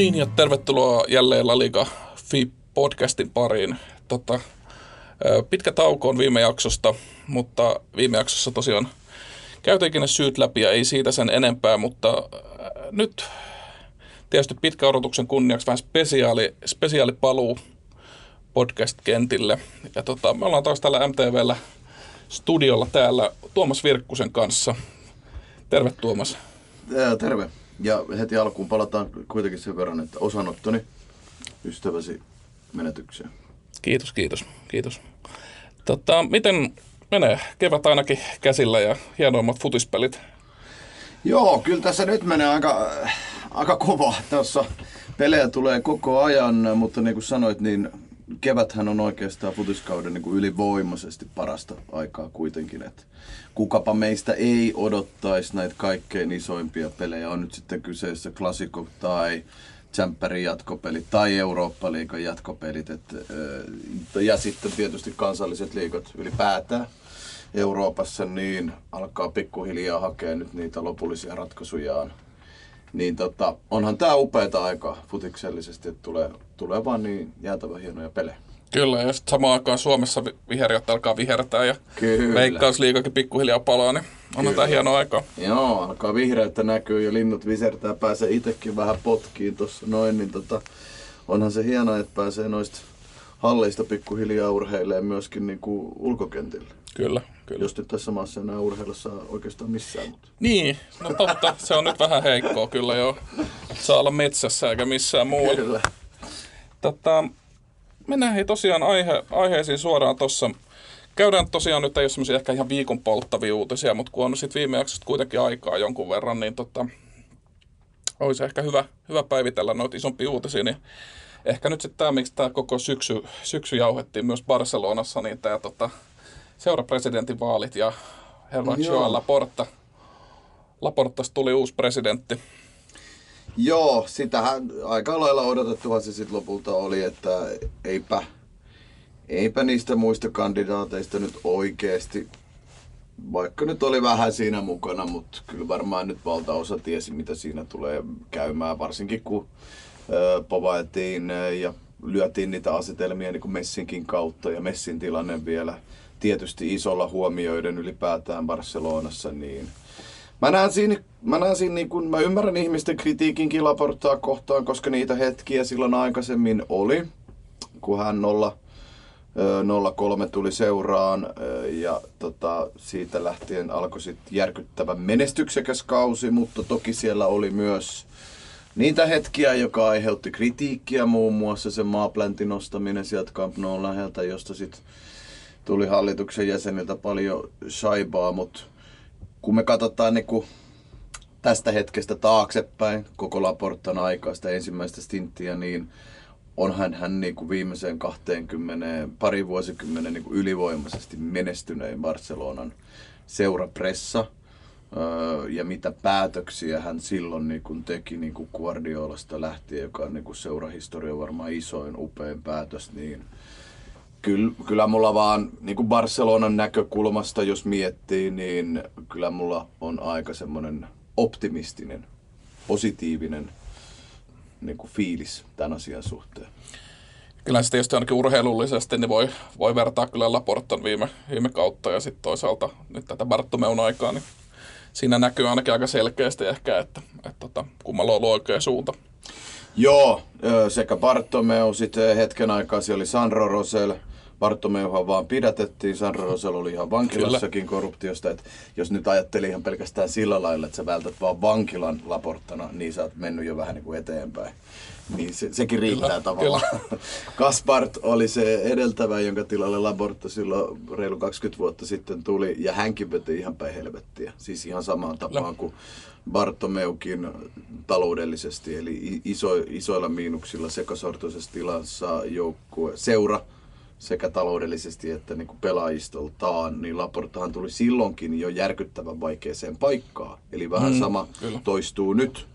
niin, ja tervetuloa jälleen La Liga podcastin pariin. Tota, pitkä tauko on viime jaksosta, mutta viime jaksossa tosiaan käytiinkin ne syyt läpi ja ei siitä sen enempää, mutta nyt tietysti pitkä odotuksen kunniaksi vähän spesiaali, spesiaali paluu podcast-kentille. Ja tota, me ollaan taas täällä MTVllä studiolla täällä Tuomas Virkkusen kanssa. Terve Tuomas. Terve. Ja heti alkuun palataan kuitenkin sen verran, että osanottoni ystäväsi menetykseen. Kiitos, kiitos, kiitos. Tota, miten menee? Kevät ainakin käsillä ja hienoimmat futispelit. Joo, kyllä tässä nyt menee aika, aika kova. Tässä pelejä tulee koko ajan, mutta niin kuin sanoit, niin keväthän on oikeastaan futiskauden niin ylivoimaisesti parasta aikaa kuitenkin. Että kukapa meistä ei odottaisi näitä kaikkein isoimpia pelejä. On nyt sitten kyseessä klassikko tai Tsemppärin jatkopelit tai Eurooppa-liigan jatkopelit. Et, ja sitten tietysti kansalliset liigot ylipäätään Euroopassa, niin alkaa pikkuhiljaa hakea nyt niitä lopullisia ratkaisujaan. Niin tota, onhan tämä upeata aika futiksellisesti, että tulee, tulee vaan niin jäätävä hienoja pelejä. Kyllä, ja sitten samaan aikaan Suomessa viheriöt alkaa vihertää ja Kyllä. veikkausliikakin pikkuhiljaa palaa, niin on tämä hieno aika. Joo, alkaa vihreyttä näkyy ja linnut visertää, pääsee itsekin vähän potkiin tuossa noin, niin tota, onhan se hienoa, että pääsee noista halleista pikkuhiljaa urheilee myöskin niin kuin ulkokentille. Kyllä, kyllä. Jos nyt tässä maassa enää urheilla saa oikeastaan missään. Mutta. Niin, no totta, se on nyt vähän heikkoa kyllä jo. Saa olla metsässä eikä missään muualla. Kyllä. Tota, mennään hei tosiaan aihe, aiheisiin suoraan tuossa. Käydään tosiaan nyt, ei ole semmoisia ehkä ihan viikon polttavia uutisia, mutta kun on sitten viime jaksosta kuitenkin aikaa jonkun verran, niin tota, olisi ehkä hyvä, hyvä päivitellä noita isompia uutisia, niin ehkä nyt sitten tämä, miksi tämä koko syksy, syksy jauhettiin myös Barcelonassa, niin tämä tota, seurapresidentin vaalit ja herra Joan Laporta. Laportasta tuli uusi presidentti. Joo, sitähän aika lailla odotettuhan se sitten lopulta oli, että eipä, eipä niistä muista kandidaateista nyt oikeasti, vaikka nyt oli vähän siinä mukana, mutta kyllä varmaan nyt valtaosa tiesi, mitä siinä tulee käymään, varsinkin kun povaettiin ja lyötiin niitä asetelmia niin kuin Messinkin kautta ja Messin tilanne vielä tietysti isolla huomioiden ylipäätään Barcelonassa, niin Mä näen siinä, mä, näen siinä niin kun, mä ymmärrän ihmisten kritiikinkin Laportaa kohtaan, koska niitä hetkiä silloin aikaisemmin oli, kun hän 0, 03 tuli seuraan ja tota, siitä lähtien alkoi sitten järkyttävä menestyksekäs kausi, mutta toki siellä oli myös niitä hetkiä, joka aiheutti kritiikkiä, muun muassa se maapläntin nostaminen sieltä Camp Nou läheltä, josta sitten tuli hallituksen jäseniltä paljon shaibaa, mutta kun me katsotaan niin kuin tästä hetkestä taaksepäin, koko Laportan aikaa, sitä ensimmäistä stinttiä, niin onhan hän niin kuin viimeiseen 20, pari vuosikymmenen niin kuin ylivoimaisesti menestynein Barcelonan seurapressa. Öö, ja mitä päätöksiä hän silloin niin kuin teki niin kuin Guardiolasta lähtien, joka on niin kuin seurahistoria varmaan isoin, upein päätös, niin Kyllä, kyllä mulla vaan niin kuin Barcelonan näkökulmasta, jos miettii, niin kyllä mulla on aika semmoinen optimistinen, positiivinen niin kuin fiilis tämän asian suhteen. Kyllä sitten tietysti ainakin urheilullisesti niin voi, voi vertaa kyllä Laporton viime, viime kautta ja sitten toisaalta nyt tätä Bartomeun aikaa, niin siinä näkyy ainakin aika selkeästi ehkä, että, että, että tota, kummalla on ollut oikea suunta. Joo, sekä Bartomeu, sitten hetken aikaa siellä oli Sandro Rosell, Bartomeuhan vaan pidätettiin, San Rosel oli ihan vankilassakin Kyllä. korruptiosta, että jos nyt ajattelin ihan pelkästään sillä lailla, että sä vältät vaan vankilan laporttana, niin sä oot mennyt jo vähän niin kuin eteenpäin. Niin se, sekin riittää Kyllä. tavallaan. Kyllä. Kaspart oli se edeltävä, jonka tilalle Laporta silloin reilu 20 vuotta sitten tuli, ja hänkin veti ihan päin helvettiä. Siis ihan samaan tapaan kuin Bartomeukin taloudellisesti, eli iso, isoilla miinuksilla sekasortoisessa tilassa joukkue, seura, sekä taloudellisesti että niin kuin pelaajistoltaan, niin Laportahan tuli silloinkin jo järkyttävän vaikeaseen paikkaan. Eli vähän mm, sama kyllä. toistuu nyt,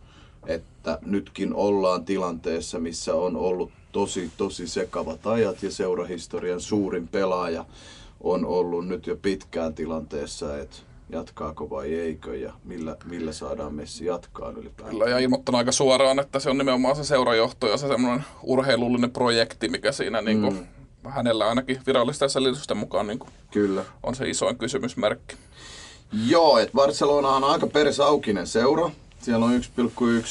että nytkin ollaan tilanteessa, missä on ollut tosi, tosi sekavat ajat ja seurahistorian suurin pelaaja on ollut nyt jo pitkään tilanteessa, että jatkaako vai eikö ja millä, millä saadaan Messi jatkaa ylipäätään. Kyllä, ja ilmoittanut aika suoraan, että se on nimenomaan se seurajohto ja se semmoinen urheilullinen projekti, mikä siinä niin kuin, mm. Hänellä ainakin virallisten selitysten mukaan niin Kyllä. on se isoin kysymysmerkki. Joo, että Barcelona on aika persaukinen seura. Siellä on 1,1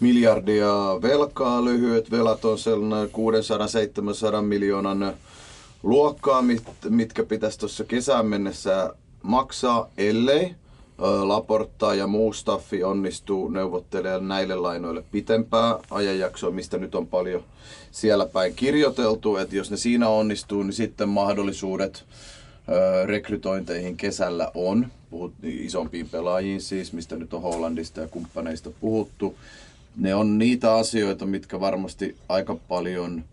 miljardia velkaa, lyhyet velat on sellainen 600-700 miljoonan luokkaa, mit, mitkä pitäisi tuossa kesään mennessä maksaa, ellei Laporta ja muu staffi onnistuu neuvottelemaan näille lainoille pitempää ajanjaksoa, mistä nyt on paljon siellä päin kirjoiteltu, että jos ne siinä onnistuu, niin sitten mahdollisuudet rekrytointeihin kesällä on. Puhut isompiin pelaajiin siis, mistä nyt on Hollandista ja kumppaneista puhuttu. Ne on niitä asioita, mitkä varmasti aika paljon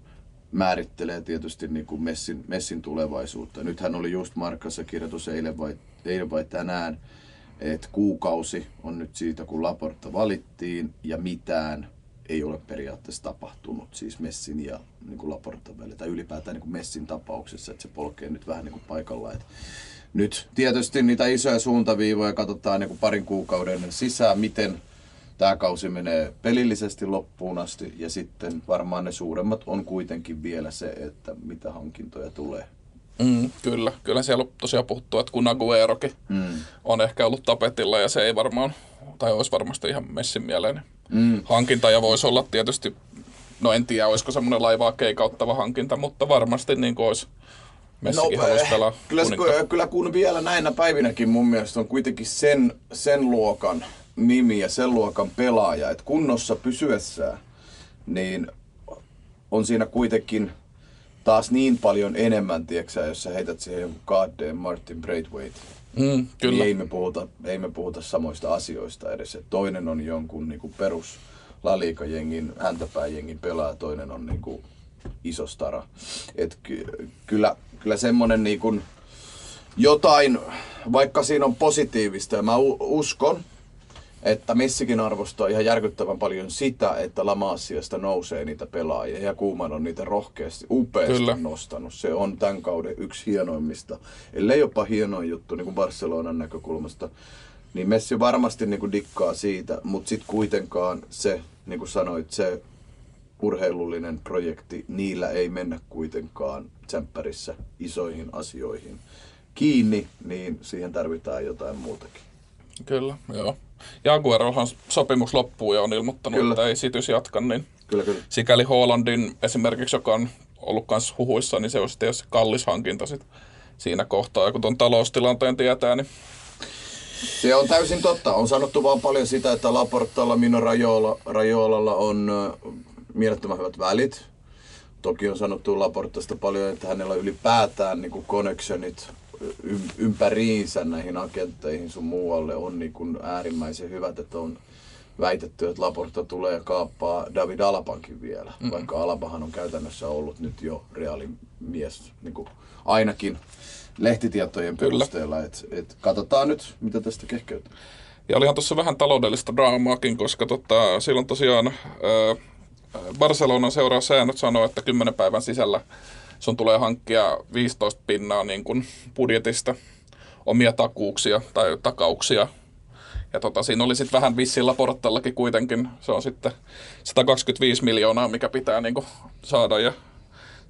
määrittelee tietysti niin kuin Messin, Messin tulevaisuutta. Nythän oli just Markassa kirjoitus eilen vai, eilen vai tänään, että kuukausi on nyt siitä, kun Laporta valittiin ja mitään ei ole periaatteessa tapahtunut siis Messin ja niin kuin Laportan välillä, tai ylipäätään niin kuin Messin tapauksessa, että se polkee nyt vähän niin kuin paikalla. Että nyt tietysti niitä isoja suuntaviivoja katsotaan niin kuin parin kuukauden sisään, miten tämä kausi menee pelillisesti loppuun asti, ja sitten varmaan ne suuremmat on kuitenkin vielä se, että mitä hankintoja tulee. Mm, kyllä, kyllä siellä on tosiaan puhuttu, että kun Aguerokin mm. on ehkä ollut tapetilla ja se ei varmaan, tai olisi varmasti ihan Messin mieleen mm. hankinta ja voisi olla tietysti, no en tiedä olisiko semmoinen laivaa keikauttava hankinta, mutta varmasti niin kuin olisi Messikin no, haluaisi pelaa kyllä, kyllä kun vielä näinä päivinäkin mun mielestä on kuitenkin sen, sen luokan nimi ja sen luokan pelaaja, että kunnossa pysyessään, niin on siinä kuitenkin taas niin paljon enemmän, tiedätkö jos sä heität siihen Goddamn Martin Braithwaite. Mm, kyllä. Niin ei me, puhuta, ei me puhuta samoista asioista edes. Et toinen on jonkun niinku perus laliikajengin, häntäpääjengin pelaaja, toinen on niinku iso stara. Et ky, kyllä, kyllä semmonen niinku jotain, vaikka siinä on positiivista, ja mä uskon, että Messikin arvostaa ihan järkyttävän paljon sitä, että Lamassiasta nousee niitä pelaajia ja Kuuman on niitä rohkeasti, upeasti Kyllä. nostanut. Se on tämän kauden yksi hienoimmista, ellei jopa hienoin juttu niin kuin Barcelonan näkökulmasta. Niin Messi varmasti niin kuin dikkaa siitä, mutta sitten kuitenkaan se, niin kuin sanoit, se urheilullinen projekti, niillä ei mennä kuitenkaan tsemppärissä isoihin asioihin kiinni, niin siihen tarvitaan jotain muutakin. Kyllä, joo. Jaguarohan sopimus loppuu ja on ilmoittanut, kyllä. että ei sitys jatka, niin kyllä, kyllä. sikäli Hollandin esimerkiksi, joka on ollut myös huhuissa, niin se on sitten jos kallis hankinta sit siinä kohtaa, kun tuon taloustilanteen tietää, niin se on täysin totta. On sanottu vaan paljon sitä, että Laportalla, Mino Rajola, Rajolalla on mielettömän hyvät välit. Toki on sanottu Laportasta paljon, että hänellä on ylipäätään niin kuin connectionit ympäriinsä näihin agentteihin sun muualle on niin kuin äärimmäisen hyvät, että on väitetty, että Laporta tulee kaappaa David Alapankin vielä, mm-hmm. vaikka Alabahan on käytännössä ollut nyt jo reaalimies niin kuin ainakin lehtitietojen perusteella. Et, et katsotaan nyt, mitä tästä kehkeytyy. Ja olihan tuossa vähän taloudellista draamaakin, koska tota, silloin tosiaan äh, Barcelonan seuraussäännöt sanoo, että 10 päivän sisällä sun tulee hankkia 15 pinnaa niin kuin budjetista omia takuuksia tai takauksia. Ja tota, siinä oli sitten vähän vissillä portallakin kuitenkin. Se on sitten 125 miljoonaa, mikä pitää niin kuin saada. Ja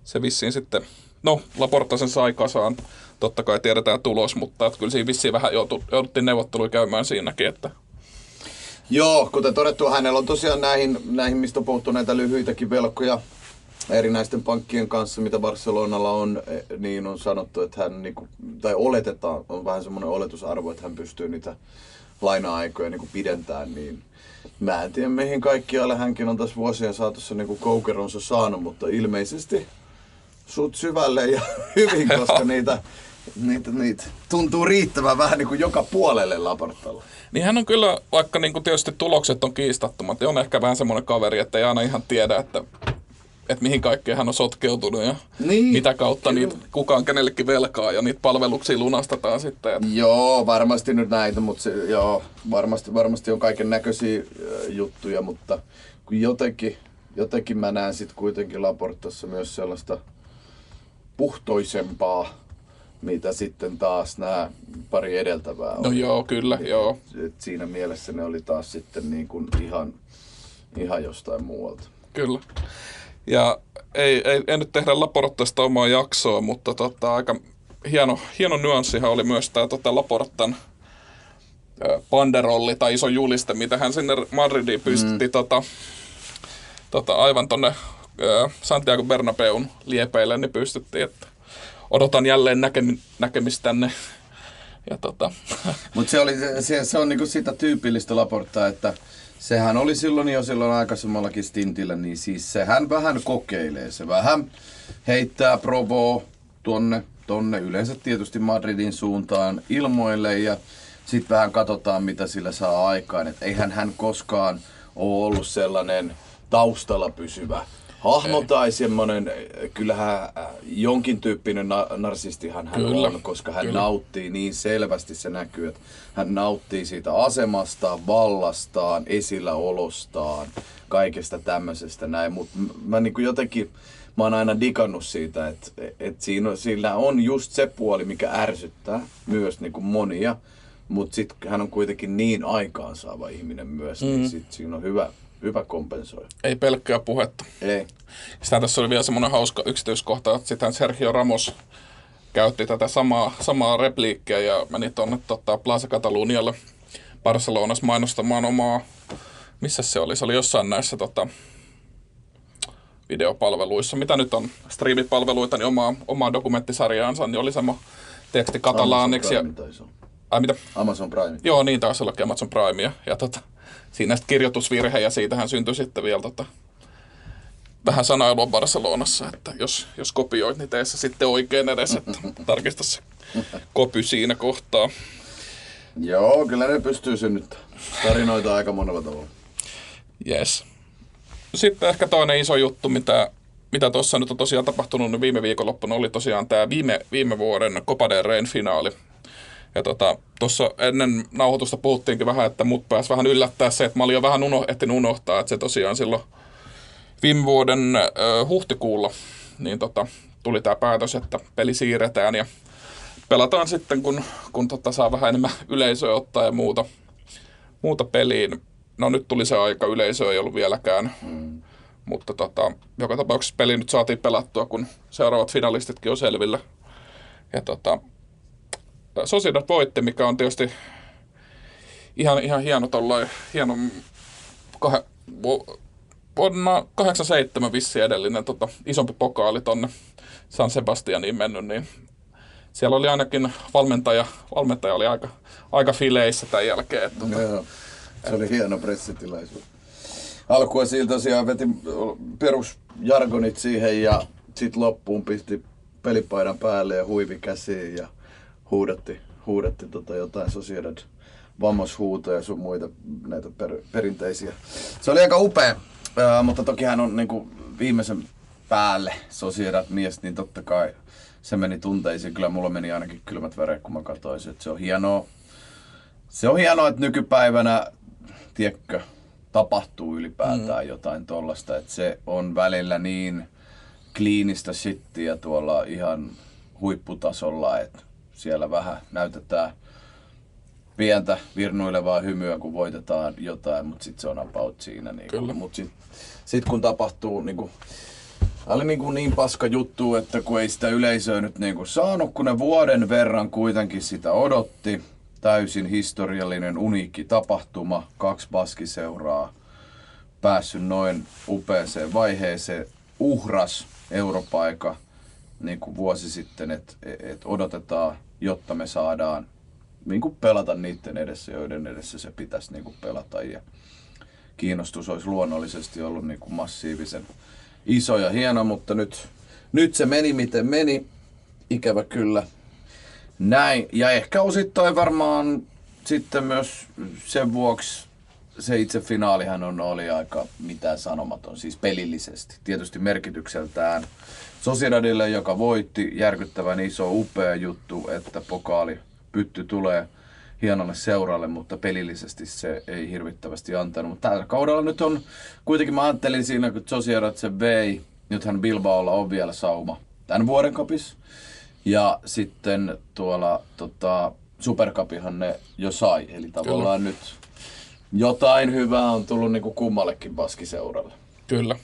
se vissiin sitten, no Laporta sen sai kasaan. Totta kai tiedetään tulos, mutta kyllä siinä vissiin vähän jouduttiin neuvotteluja käymään siinäkin, että Joo, kuten todettu, hänellä on tosiaan näihin, näihin mistä on puhuttu näitä lyhyitäkin velkoja erinäisten pankkien kanssa, mitä Barcelonalla on, e, niin on sanottu, että hän, niin kuin, tai oletetaan, on vähän semmoinen oletusarvo, että hän pystyy niitä laina-aikoja niin pidentämään, niin mä en tiedä mihin kaikkialle hänkin on tässä vuosien saatossa niin koukeronsa saanut, mutta ilmeisesti sut syvälle ja hyvin, koska niitä, niitä, niitä tuntuu riittävän vähän niin kuin joka puolelle Laportalla. Niin hän on kyllä, vaikka niin kuin tietysti tulokset on kiistattomat, on ehkä vähän semmoinen kaveri, että ei aina ihan tiedä, että että mihin kaikkeen hän on sotkeutunut ja niin, mitä kautta kyllä. niitä kukaan kenellekin velkaa ja niitä palveluksia lunastetaan sitten. Että... Joo, varmasti nyt näitä, mutta se, joo, varmasti, varmasti on kaiken näköisiä juttuja, mutta kun jotenkin, jotenkin mä näen sitten kuitenkin Laportassa myös sellaista puhtoisempaa mitä sitten taas nämä pari edeltävää No oli. joo, kyllä, joo. Et siinä mielessä ne oli taas sitten niin kuin ihan, ihan jostain muualta. Kyllä. Ja ei, ei, ei nyt tehdä Laportasta omaa jaksoa, mutta tota, aika hieno, hieno nyanssihan oli myös tämä tota, Laportan ö, banderolli tai iso juliste, mitä hän sinne Madridiin pystytti mm. tota, tota, aivan tonne ö, Santiago Bernabeun liepeille, niin pystyttiin, että odotan jälleen näkemi, näkemistänne. Ja tota, Mutta se, oli, se- se, on niinku sitä tyypillistä Laportaa, että sehän oli silloin jo silloin aikaisemmallakin stintillä, niin siis sehän vähän kokeilee. Se vähän heittää provoa tuonne, tonne yleensä tietysti Madridin suuntaan ilmoille ja sitten vähän katsotaan mitä sillä saa aikaan. Et eihän hän koskaan ole ollut sellainen taustalla pysyvä hahmo tai semmoinen, kyllähän äh, jonkin tyyppinen na- narsistihan hän Kyllä, on, koska hän kyllä. nauttii niin selvästi se näkyy, että hän nauttii siitä asemastaan, vallastaan, esilläolostaan, kaikesta tämmöisestä näin. Mutta mä niinku jotenkin, mä oon aina digannut siitä, että et siinä, on- sillä on just se puoli, mikä ärsyttää myös niinku monia. Mutta sitten hän on kuitenkin niin aikaansaava ihminen myös, mm. niin sit siinä on hyvä, hyvä kompensoida. ei pelkkää puhetta. Ei. Sitä tässä oli vielä semmoinen hauska yksityiskohta, että sitten Sergio Ramos käytti tätä samaa, samaa repliikkiä ja meni tuonne tota, Plaza Catalunialle Barcelonassa mainostamaan omaa, missä se oli? Se oli jossain näissä tota, videopalveluissa, mitä nyt on, striimipalveluita, niin omaa, omaa dokumenttisarjaansa, niin oli sama teksti katalaaniksi. Ja, Amazon Prime olla. ai mitä? Amazon Prime. Joo, niin taisi ollakin Amazon Primea. Ja tota, siinä sitten kirjoitusvirhe ja siitähän syntyi sitten vielä tota, vähän sanailua Barcelonassa, että jos, jos kopioit, niin tee se sitten oikein edes, että tarkista se kopy siinä kohtaa. Joo, kyllä ne pystyy synnyttämään tarinoita aika monella tavalla. Yes. Sitten ehkä toinen iso juttu, mitä mitä tuossa nyt on tosiaan tapahtunut niin viime viikonloppuna, oli tosiaan tämä viime, viime vuoden Copa del Reyn finaali. Ja tota, tuossa ennen nauhoitusta puhuttiinkin vähän, että mut pääsi vähän yllättää se, että mä olin jo vähän uno, etten unohtaa, että se tosiaan silloin viime vuoden ö, huhtikuulla niin tota, tuli tämä päätös, että peli siirretään ja pelataan sitten, kun, kun tota, saa vähän enemmän yleisöä ottaa ja muuta, muuta peliin. No nyt tuli se aika, yleisö ei ollut vieläkään, mm. mutta tota, joka tapauksessa peli nyt saatiin pelattua, kun seuraavat finalistitkin on selvillä. Ja tota, Sociedad voitti, mikä on tietysti ihan, ihan hieno tollain, hieno kah- vu- vuonna 87 vissi edellinen tota, isompi pokaali tonne San Sebastianiin mennyt, niin siellä oli ainakin valmentaja, valmentaja oli aika, aika fileissä tämän jälkeen. Että, tota, Joo, se oli hieno pressitilaisuus. Alkua siitä tosiaan veti perusjargonit siihen ja sitten loppuun pisti pelipaidan päälle ja huivi käsiin ja huudatti, huudatti tota jotain Sociedad vammoshuutoja ja sun muita näitä per, perinteisiä. Se oli aika upea, ää, mutta toki hän on niinku viimeisen päälle Sociedad mies, niin totta kai se meni tunteisiin. Kyllä mulla meni ainakin kylmät väreet, kun mä katsoin, että se on hienoa. Se on hienoa, että nykypäivänä, tiedätkö, tapahtuu ylipäätään mm. jotain tollasta, että se on välillä niin kliinistä shittiä tuolla ihan huipputasolla, että siellä vähän näytetään pientä virnuilevaa hymyä, kun voitetaan jotain, mutta sitten se on about siinä. Niin Kyllä. Mutta sitten sit kun tapahtuu niin kuin, oli niin, kuin niin paska juttu, että kun ei sitä yleisöä nyt niin kuin saanut, kun ne vuoden verran kuitenkin sitä odotti. Täysin historiallinen, uniikki tapahtuma, kaksi baskiseuraa päässyt noin upeeseen vaiheeseen, uhras europaika niin kuin vuosi sitten, että et odotetaan, jotta me saadaan niin kuin pelata niiden edessä, joiden edessä se pitäisi niin kuin pelata. Ja kiinnostus olisi luonnollisesti ollut niin kuin massiivisen iso ja hieno, mutta nyt, nyt se meni miten meni. Ikävä kyllä. Näin. Ja ehkä osittain varmaan sitten myös sen vuoksi se itse finaalihan on, oli aika mitään sanomaton, siis pelillisesti. Tietysti merkitykseltään Sociedadille, joka voitti, järkyttävän iso, upea juttu, että pokaali pytty tulee hienolle seuralle, mutta pelillisesti se ei hirvittävästi antanut. Mutta tällä kaudella nyt on, kuitenkin mä ajattelin siinä, kun Sociedad se vei, nythän Bilbaolla on vielä sauma tämän vuoden kapis. Ja sitten tuolla tota, Supercupihan ne jo sai, eli tavallaan Kyllä. nyt jotain hyvää on tullut niin kuin kummallekin baskiseuralle. Kyllä.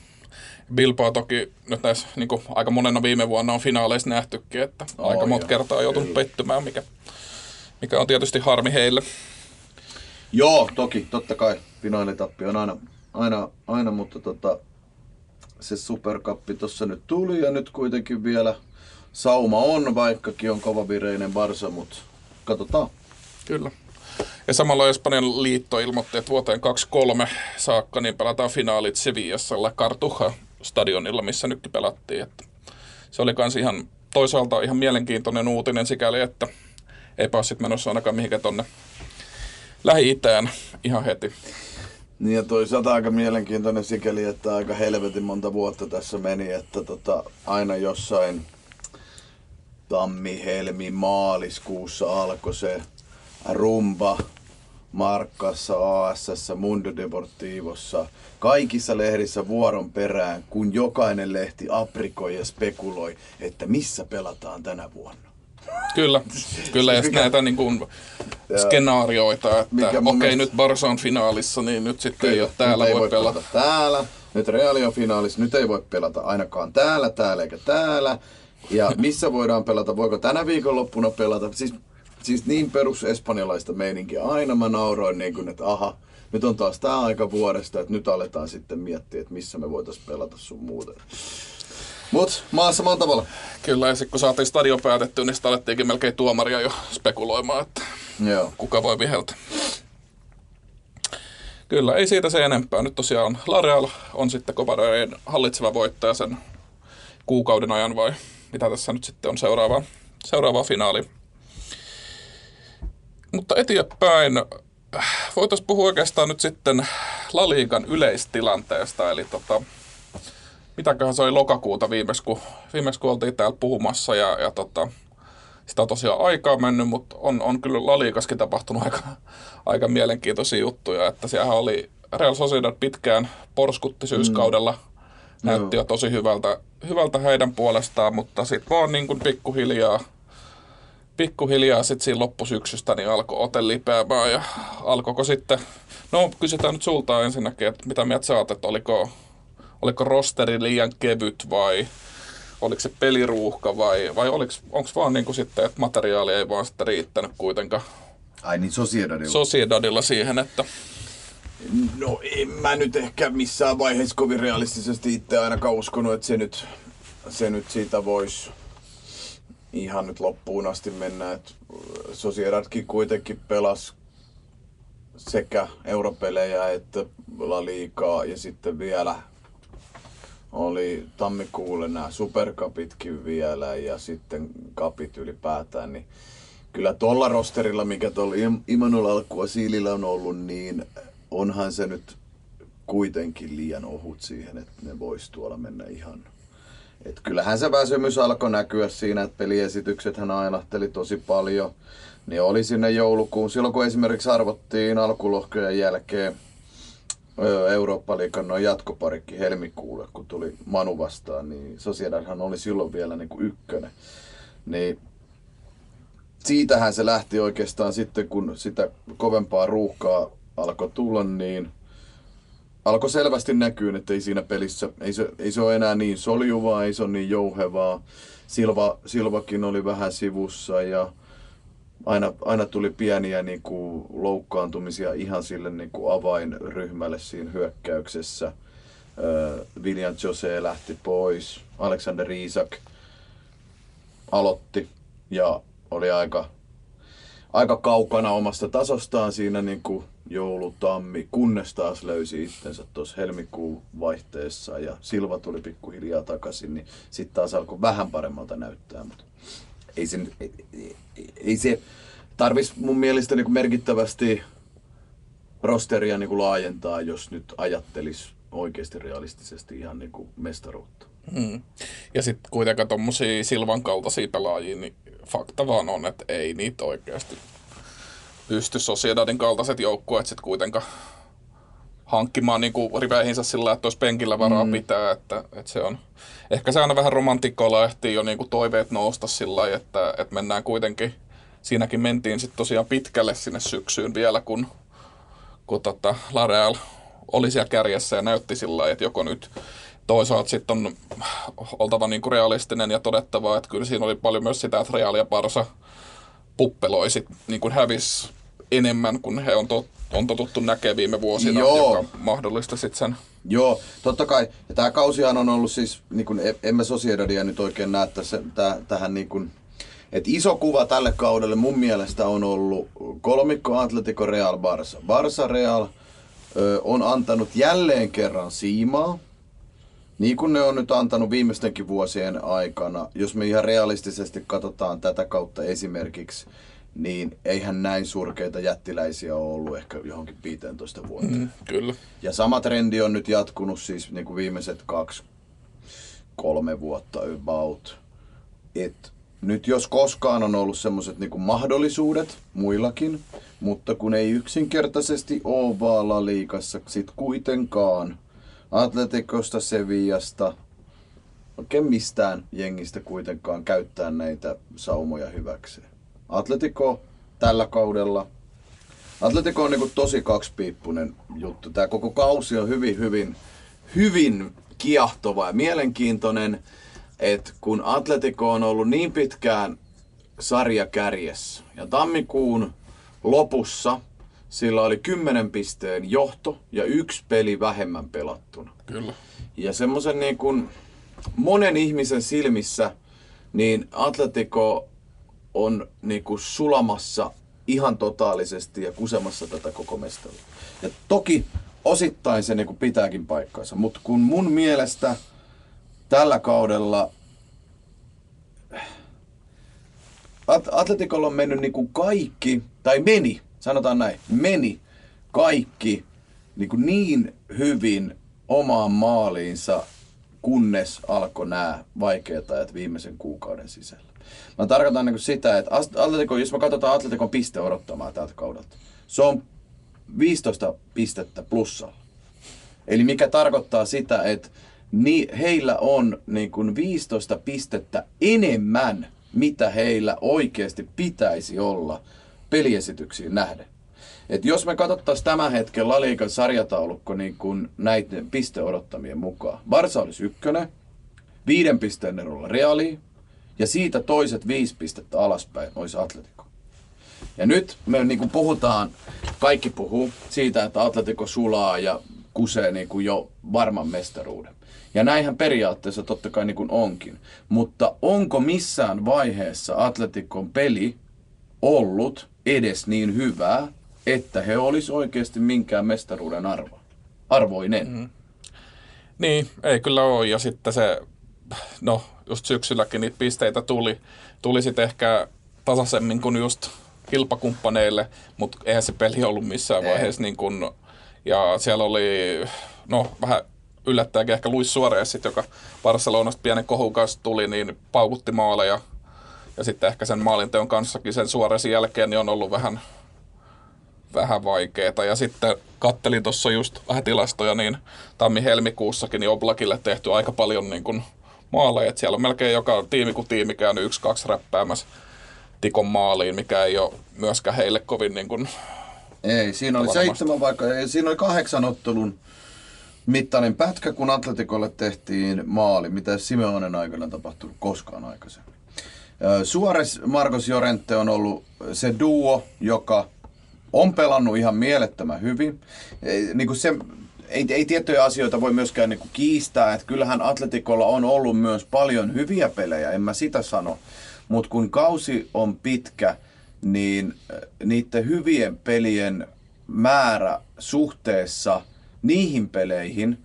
Bilbao toki nyt näissä niin kuin aika monena viime vuonna on finaaleissa nähtykin, että oh, aika monta kertaa on joutunut Kyllä. pettymään, mikä, mikä on tietysti harmi heille. Joo, toki, totta kai. Finaalitappi on aina, aina, aina mutta tota, se superkappi tuossa nyt tuli ja nyt kuitenkin vielä sauma on, vaikkakin on kovavireinen Barsa, mutta katsotaan. Kyllä. Ja samalla Espanjan liitto ilmoitti, että vuoteen 23 saakka niin pelataan finaalit Sevillassa Cartuja stadionilla, missä nytkin pelattiin. Että se oli kans ihan toisaalta ihan mielenkiintoinen uutinen sikäli, että ei ole menossa ainakaan mihinkään tonne Lähi-Itään ihan heti. Niin ja toisaalta aika mielenkiintoinen sikäli, että aika helvetin monta vuotta tässä meni, että tota, aina jossain tammi, helmi, maaliskuussa alkoi se rumba Markassa, ASS, Mundo Deportivossa, kaikissa lehdissä vuoron perään, kun jokainen lehti aprikoi ja spekuloi, että missä pelataan tänä vuonna. Kyllä, kyllä ja mikä, näitä niin kuin skenaarioita, että okei okay, nyt Barsa on finaalissa, niin nyt sitten kyllä, ei ole täällä ei voi, voi pelata. pelata. Täällä, nyt Reali on finaalissa, nyt ei voi pelata ainakaan täällä, täällä eikä täällä. Ja missä voidaan pelata, voiko tänä viikonloppuna pelata? Siis, siis niin perus espanjalaista meininkiä. Aina mä nauroin niin kuin, että aha, nyt on taas tämä aika vuodesta, että nyt aletaan sitten miettiä, että missä me voitaisiin pelata sun muuten. Mut maassa monta tavalla. Kyllä, ja sitten kun saatiin stadion päätettyä, niin sitten alettiinkin melkein tuomaria jo spekuloimaan, että Joo. kuka voi viheltä. Kyllä, ei siitä se enempää. Nyt tosiaan Lareal on sitten Copadojen hallitseva voittaja sen kuukauden ajan vai mitä tässä nyt sitten on seuraava, seuraava finaali. Mutta eteenpäin voitaisiin puhua oikeastaan nyt sitten Laliikan yleistilanteesta, eli tota, mitäköhän se oli lokakuuta viimeksi, kun, viimeksi kun oltiin täällä puhumassa. Ja, ja tota, sitä on tosiaan aikaa mennyt, mutta on, on kyllä Laliikaskin tapahtunut aika, aika mielenkiintoisia juttuja, että siellä oli Real Sociedad pitkään porskutti syyskaudella, mm. näytti jo tosi hyvältä, hyvältä heidän puolestaan, mutta sitten vaan niin kuin pikkuhiljaa, pikkuhiljaa sitten siinä loppusyksystä niin alkoi ote lipeämään ja alkoiko sitten, no kysytään nyt sulta ensinnäkin, että mitä mieltä sä oot, että oliko oliko rosteri liian kevyt vai oliko se peliruuhka vai, vai onko vaan niin kuin sitten, että materiaali ei vaan sitten riittänyt kuitenkaan Ai niin Sociedadilla. Sociedadilla siihen, että... No en mä nyt ehkä missään vaiheessa kovin realistisesti itse ainakaan uskonut, että se nyt, se nyt siitä voisi ihan nyt loppuun asti mennä. Että Sociedadkin kuitenkin pelasi sekä europelejä että La Liigaa ja sitten vielä oli tammikuulle nämä superkapitkin vielä ja sitten kapit ylipäätään, niin kyllä tuolla rosterilla, mikä tuolla Imanol Alkua Siilillä on ollut, niin onhan se nyt kuitenkin liian ohut siihen, että ne vois tuolla mennä ihan... Et kyllähän se väsymys alkoi näkyä siinä, että peliesitykset hän ailahteli tosi paljon. Niin oli sinne joulukuun, silloin kun esimerkiksi arvottiin alkulohkojen jälkeen Eurooppa-liikan noin jatkoparikki helmikuulle, kun tuli Manu vastaan, niin Sociedadhan oli silloin vielä niin kuin ykkönen. Niin siitähän se lähti oikeastaan sitten, kun sitä kovempaa ruuhkaa alkoi tulla, niin alkoi selvästi näkyä, että ei siinä pelissä, ei se, ei se ole enää niin soljuvaa, ei se ole niin jouhevaa. Silva, Silvakin oli vähän sivussa ja aina, aina tuli pieniä niin kuin, loukkaantumisia ihan sille niin kuin, avainryhmälle siinä hyökkäyksessä. Äh, William Jose lähti pois, Alexander Isak aloitti ja oli aika, aika kaukana omasta tasostaan siinä niin kuin joulutammi, kunnes taas löysi itsensä tuossa helmikuun vaihteessa ja Silva tuli pikkuhiljaa takaisin, niin sitten taas alkoi vähän paremmalta näyttää, mutta ei se, ei, ei, ei se tarvitsisi mun mielestä niin merkittävästi rosteria niin laajentaa, jos nyt ajattelisi oikeasti realistisesti ihan niin kuin mestaruutta. Hmm. Ja sitten kuitenkaan tuommoisia Silvan kaltaisia pelaajia, niin fakta vaan on, että ei niitä oikeasti pysty Sociedadin kaltaiset joukkueet sitten kuitenkaan hankkimaan niin kuin riveihinsä sillä, että olisi penkillä varaa mm. pitää, että, että se on. Ehkä se aina vähän romantikkoilla ehtii jo niin kuin toiveet nousta sillä että, että mennään kuitenkin, siinäkin mentiin sitten tosiaan pitkälle sinne syksyyn vielä, kun, kun tota Lareal oli siellä kärjessä ja näytti sillä että joko nyt toisaalta sitten on oltava niin kuin realistinen ja todettava, että kyllä siinä oli paljon myös sitä, että Real ja Barsa puppeloi sit, niin kuin hävis enemmän kuin he on, tot, on totuttu näkemään viime vuosina, Joo. joka mahdollista sitten sen. Joo, totta kai. Ja tämä kausihan on ollut siis, niin kuin, en mä Sociedadia nyt oikein näe tässä, täh, tähän niin kuin, et iso kuva tälle kaudelle mun mielestä on ollut kolmikko Atletico Real Barsa. Barsa Real ö, on antanut jälleen kerran siimaa niin kuin ne on nyt antanut viimeistenkin vuosien aikana, jos me ihan realistisesti katsotaan tätä kautta esimerkiksi, niin eihän näin surkeita jättiläisiä ole ollut ehkä johonkin 15 vuoteen. Mm, kyllä. Ja sama trendi on nyt jatkunut siis niin kuin viimeiset kaksi, kolme vuotta about. Et nyt jos koskaan on ollut semmoiset niin mahdollisuudet muillakin, mutta kun ei yksinkertaisesti ole vaala liikassa sit kuitenkaan – Atleticosta, Sevillasta, oikein mistään jengistä kuitenkaan käyttää näitä saumoja hyväksi. Atletico tällä kaudella. Atletico on niin tosi kaksipiippunen juttu. Tämä koko kausi on hyvin, hyvin, hyvin kiehtova ja mielenkiintoinen, että kun Atletico on ollut niin pitkään sarja kärjessä ja tammikuun lopussa sillä oli 10 pisteen johto ja yksi peli vähemmän pelattuna. Kyllä. Ja semmoisen niin kuin monen ihmisen silmissä, niin Atletico on niin kuin sulamassa ihan totaalisesti ja kusemassa tätä koko mestaruutta. Ja toki osittain se niin kuin pitääkin paikkaansa, mutta kun mun mielestä tällä kaudella Atletikolla on mennyt niin kuin kaikki, tai meni sanotaan näin, meni kaikki niin, kuin niin hyvin omaan maaliinsa, kunnes alkoi nämä vaikeat ajat viimeisen kuukauden sisällä. Mä tarkoitan niin sitä, että Atletico, jos me katsotaan Atleticon piste odottamaan tältä kaudelta, se on 15 pistettä plussalla. Eli mikä tarkoittaa sitä, että ni, heillä on niin kuin 15 pistettä enemmän, mitä heillä oikeasti pitäisi olla peliesityksiin nähden. Et jos me katsottaisiin tämän hetken La Ligan sarjataulukko niin kuin näiden pisteodottamien mukaan. Barsa olisi ykkönen, viiden pisteen erolla Reali, ja siitä toiset viisi pistettä alaspäin olisi Atletico. Ja nyt me niin kuin puhutaan, kaikki puhuu siitä, että Atletico sulaa ja kusee niin kuin jo varman mestaruuden. Ja näinhän periaatteessa totta kai niin kuin onkin. Mutta onko missään vaiheessa Atletikon peli ollut edes niin hyvää, että he olisi oikeasti minkään mestaruuden arvo, arvoinen. Mm. Niin, ei kyllä ole. Ja sitten se, no just syksylläkin niitä pisteitä tuli, tuli sitten ehkä tasaisemmin kuin just kilpakumppaneille, mutta eihän se peli ollut missään vaiheessa niin kuin, ja siellä oli, no vähän yllättäjäkin ehkä Luis Suarez, joka Barcelonasta pienen kohun kanssa tuli, niin paukutti maaleja. Ja sitten ehkä sen maalinteon kanssakin sen Suarezin jälkeen niin on ollut vähän vähän vaikeeta. Ja sitten kattelin tuossa just vähän tilastoja, niin tammi-helmikuussakin niin Oblakille tehty aika paljon niin kuin maaleja. Siellä on melkein joka tiimi kuin tiimi käynyt yksi, kaksi räppäämässä tikon maaliin, mikä ei ole myöskään heille kovin niin kuin Ei, siinä oli seitsemän vaikka, siinä oli kahdeksan ottelun mittainen pätkä, kun Atletikolle tehtiin maali, mitä Simeonen aikana tapahtunut koskaan aikaisemmin. Suores Marcos Jorente on ollut se duo, joka on pelannut ihan mielettömän hyvin. Niin kuin se, ei, ei tiettyjä asioita voi myöskään niin kuin kiistää, että kyllähän Atletikolla on ollut myös paljon hyviä pelejä, en mä sitä sano. Mutta kun kausi on pitkä, niin niiden hyvien pelien määrä suhteessa niihin peleihin,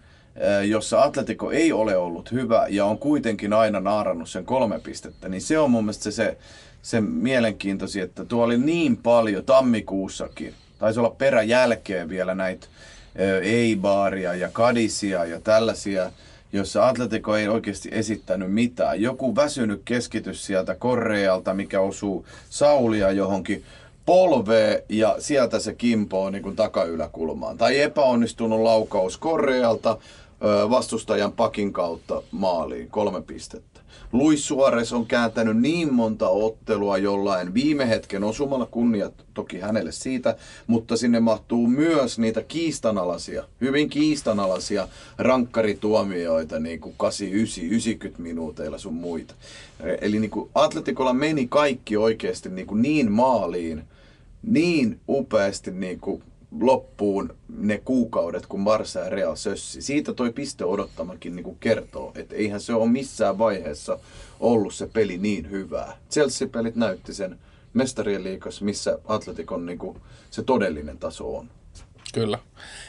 jossa Atletico ei ole ollut hyvä ja on kuitenkin aina naarannut sen kolme pistettä, niin se on mun mielestä se, se se mielenkiintoisi, että tuo oli niin paljon tammikuussakin. Taisi olla peräjälkeen vielä näitä Eibaaria ja Kadisia ja tällaisia, jossa Atletico ei oikeasti esittänyt mitään. Joku väsynyt keskitys sieltä Korrealta, mikä osuu Saulia johonkin polvee ja sieltä se kimpoo niin kuin takayläkulmaan. Tai epäonnistunut laukaus Korrealta vastustajan pakin kautta maaliin, kolme pistettä. Luis Suarez on kääntänyt niin monta ottelua jollain viime hetken osumalla, kunniat toki hänelle siitä, mutta sinne mahtuu myös niitä kiistanalaisia, hyvin kiistanalaisia rankkarituomioita, niin kuin 89, 90 minuuteilla sun muita. Eli niin kuin Atletikolla meni kaikki oikeasti niin, kuin niin maaliin, niin upeasti niin kuin loppuun ne kuukaudet, kun Barça ja Real sössi. Siitä toi piste odottamakin niin kuin kertoo, että eihän se ole missään vaiheessa ollut se peli niin hyvää. Chelsea-pelit näytti sen mestarien liikas, missä Atletikon niin kuin, se todellinen taso on. Kyllä.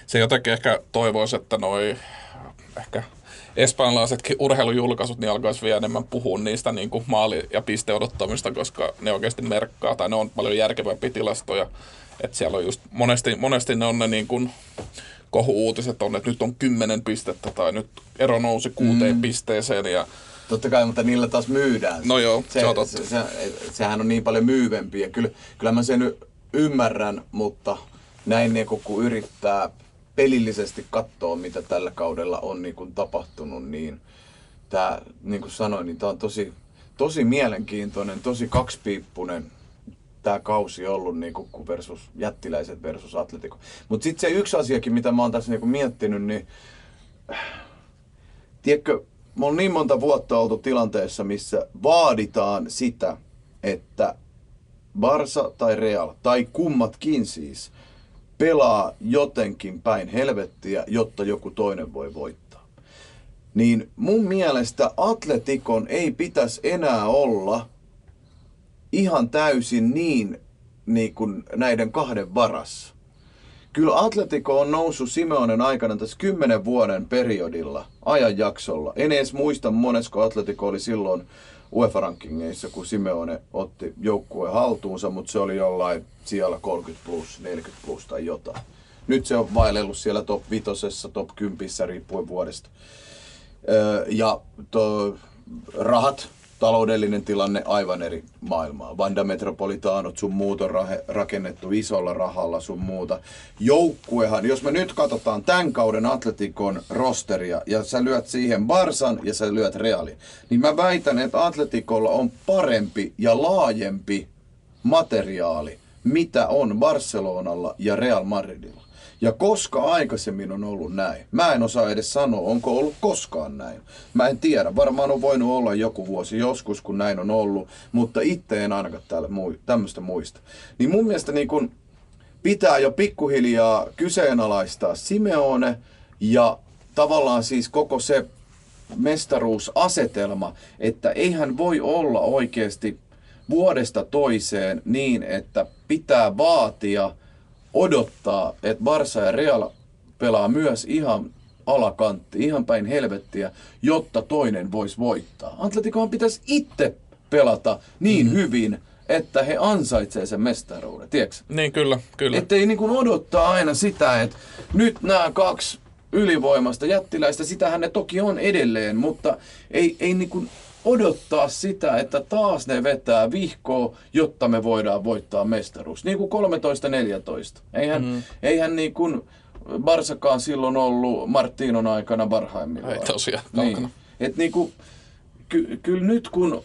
Se jotenkin ehkä toivoisi, että noi ehkä espanjalaisetkin urheilujulkaisut niin alkaisi vielä enemmän puhua niistä niin kuin maali- ja pisteodottamista, koska ne oikeasti merkkaa tai ne on paljon järkevämpiä tilastoja että siellä on just monesti, monesti ne on ne niin kuin kohu-uutiset on, että nyt on kymmenen pistettä tai nyt ero nousi kuuteen mm. pisteeseen ja Totta kai, mutta niillä taas myydään. No joo, se, se, on totta. Se, se, sehän on niin paljon myyvempiä. Kyllä, kyllä mä sen ymmärrän, mutta näin niin kun yrittää pelillisesti katsoa, mitä tällä kaudella on niin kuin tapahtunut, niin tämä, niin kuin sanoin, niin tämä on tosi, tosi mielenkiintoinen, tosi kaksipiippunen tämä kausi ollut niin kuin versus jättiläiset versus Atletico. Mutta sitten se yksi asiakin, mitä mä oon tässä niin kuin miettinyt, niin tiedätkö, mä oon niin monta vuotta oltu tilanteessa, missä vaaditaan sitä, että Barsa tai Real, tai kummatkin siis, pelaa jotenkin päin helvettiä, jotta joku toinen voi voittaa. Niin mun mielestä Atletikon ei pitäisi enää olla ihan täysin niin, niin kuin näiden kahden varassa. Kyllä Atletico on noussut Simeonen aikana tässä kymmenen vuoden periodilla, ajanjaksolla. En edes muista monesko Atletico oli silloin UEFA-rankingeissa, kun Simeone otti joukkueen haltuunsa, mutta se oli jollain siellä 30 plus, 40 plus tai jotain. Nyt se on vaellellut siellä top 5, top 10 riippuen vuodesta. ja to, rahat taloudellinen tilanne aivan eri maailmaa. Vanda Metropolitaanot sun muut on rahe, rakennettu isolla rahalla sun muuta. Joukkuehan, jos me nyt katsotaan tämän kauden Atletikon rosteria ja sä lyöt siihen Barsan ja sä lyöt Reali, niin mä väitän, että Atletikolla on parempi ja laajempi materiaali, mitä on Barcelonalla ja Real Madridilla. Ja koska aikaisemmin on ollut näin? Mä en osaa edes sanoa, onko ollut koskaan näin. Mä en tiedä. Varmaan on voinut olla joku vuosi joskus, kun näin on ollut, mutta itse en ainakaan täällä mui, tämmöistä muista. Niin mun mielestä niin kun pitää jo pikkuhiljaa kyseenalaistaa Simeone ja tavallaan siis koko se mestaruusasetelma, että eihän voi olla oikeasti vuodesta toiseen niin, että pitää vaatia – odottaa, että Barça ja Real pelaa myös ihan alakantti, ihan päin helvettiä, jotta toinen voisi voittaa. Atleticohan pitäisi itse pelata niin mm. hyvin, että he ansaitsevat sen mestaruuden, tiedätkö? Niin, kyllä, kyllä. Että ei niin kuin odottaa aina sitä, että nyt nämä kaksi ylivoimasta jättiläistä, sitähän ne toki on edelleen, mutta ei, ei niin kuin odottaa sitä, että taas ne vetää vihkoa, jotta me voidaan voittaa mestaruus. Niin kuin 13-14. Eihän, mm. eihän niin kuin Barsakaan silloin ollut Martinon aikana parhaimmillaan. Ei tosiaan, niin. Et niin kuin, ky- kyllä nyt kun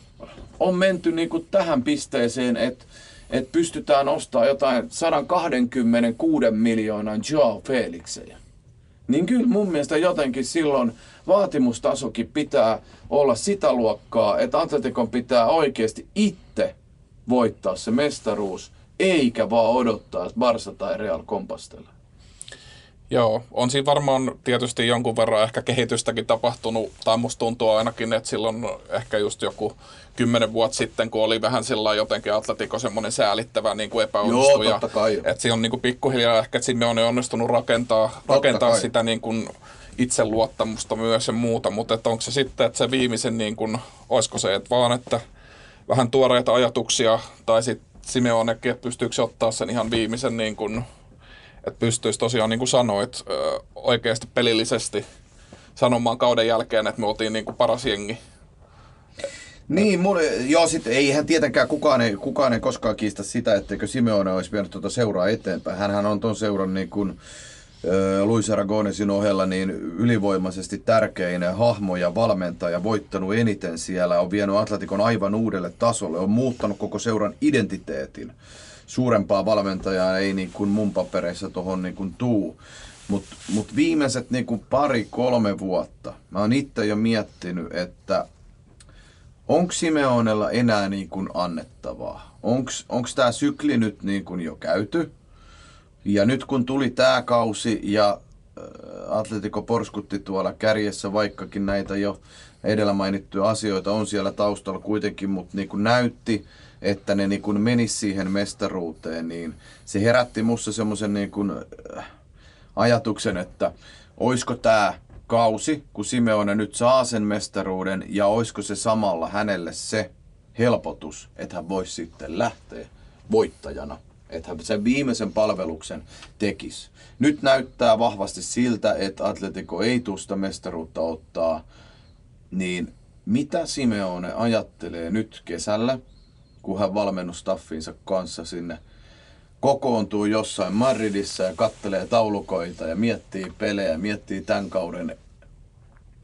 on menty niin kuin tähän pisteeseen, että et pystytään ostamaan jotain 126 miljoonan Joao Felixejä, niin kyllä mun mielestä jotenkin silloin vaatimustasokin pitää olla sitä luokkaa, että Atletikon pitää oikeasti itse voittaa se mestaruus, eikä vaan odottaa, että Barsa tai Real kompastelee. Joo, on siinä varmaan tietysti jonkun verran ehkä kehitystäkin tapahtunut, tai musta tuntuu ainakin, että silloin ehkä just joku kymmenen vuotta sitten, kun oli vähän sillä jotenkin Atletico semmoinen säälittävä niin kuin epäonnistuja. Joo, totta kai. Että siinä on niin kuin pikkuhiljaa ehkä, että sinne on onnistunut rakentaa, rakentaa sitä niin kuin itseluottamusta myös ja muuta, mutta että onko se sitten, että se viimeisen, niin kuin, olisiko se, että vaan, että vähän tuoreita ajatuksia, tai sitten Simeonekin, että pystyykö se ottaa sen ihan viimeisen, niin kuin, että pystyisi tosiaan, niin kuin sanoit, oikeasti pelillisesti sanomaan kauden jälkeen, että me oltiin niin kuin paras jengi Niin, mulle, joo, sit eihän tietenkään kukaan ei, kukaan ei koskaan kiistä sitä, etteikö Simeone olisi vienyt tuota seuraa eteenpäin. Hänhän on tuon seuran niin kuin, Luis Aragonesin ohella niin ylivoimaisesti tärkein hahmo ja valmentaja, voittanut eniten siellä, on vienyt Atletikon aivan uudelle tasolle, on muuttanut koko seuran identiteetin. Suurempaa valmentajaa ei niin kuin mun papereissa tuohon niin kuin tuu. Mutta mut viimeiset niin kuin pari-kolme vuotta mä oon itse jo miettinyt, että onko Simeonella enää niin kuin annettavaa? Onko tämä sykli nyt niin kuin jo käyty? Ja nyt kun tuli tämä kausi ja Atletico porskutti tuolla kärjessä, vaikkakin näitä jo edellä mainittuja asioita on siellä taustalla kuitenkin, mutta niin kuin näytti, että ne niin kuin menisi siihen mestaruuteen, niin se herätti musta semmoisen niin kuin ajatuksen, että oisko tämä kausi, kun Simeone nyt saa sen mestaruuden, ja oisko se samalla hänelle se helpotus, että hän voisi sitten lähteä voittajana että hän sen viimeisen palveluksen tekisi. Nyt näyttää vahvasti siltä, että Atletico ei tuosta mestaruutta ottaa, niin mitä Simeone ajattelee nyt kesällä, kun hän valmennustaffinsa kanssa sinne kokoontuu jossain Madridissa ja kattelee taulukoita ja miettii pelejä, miettii tämän kauden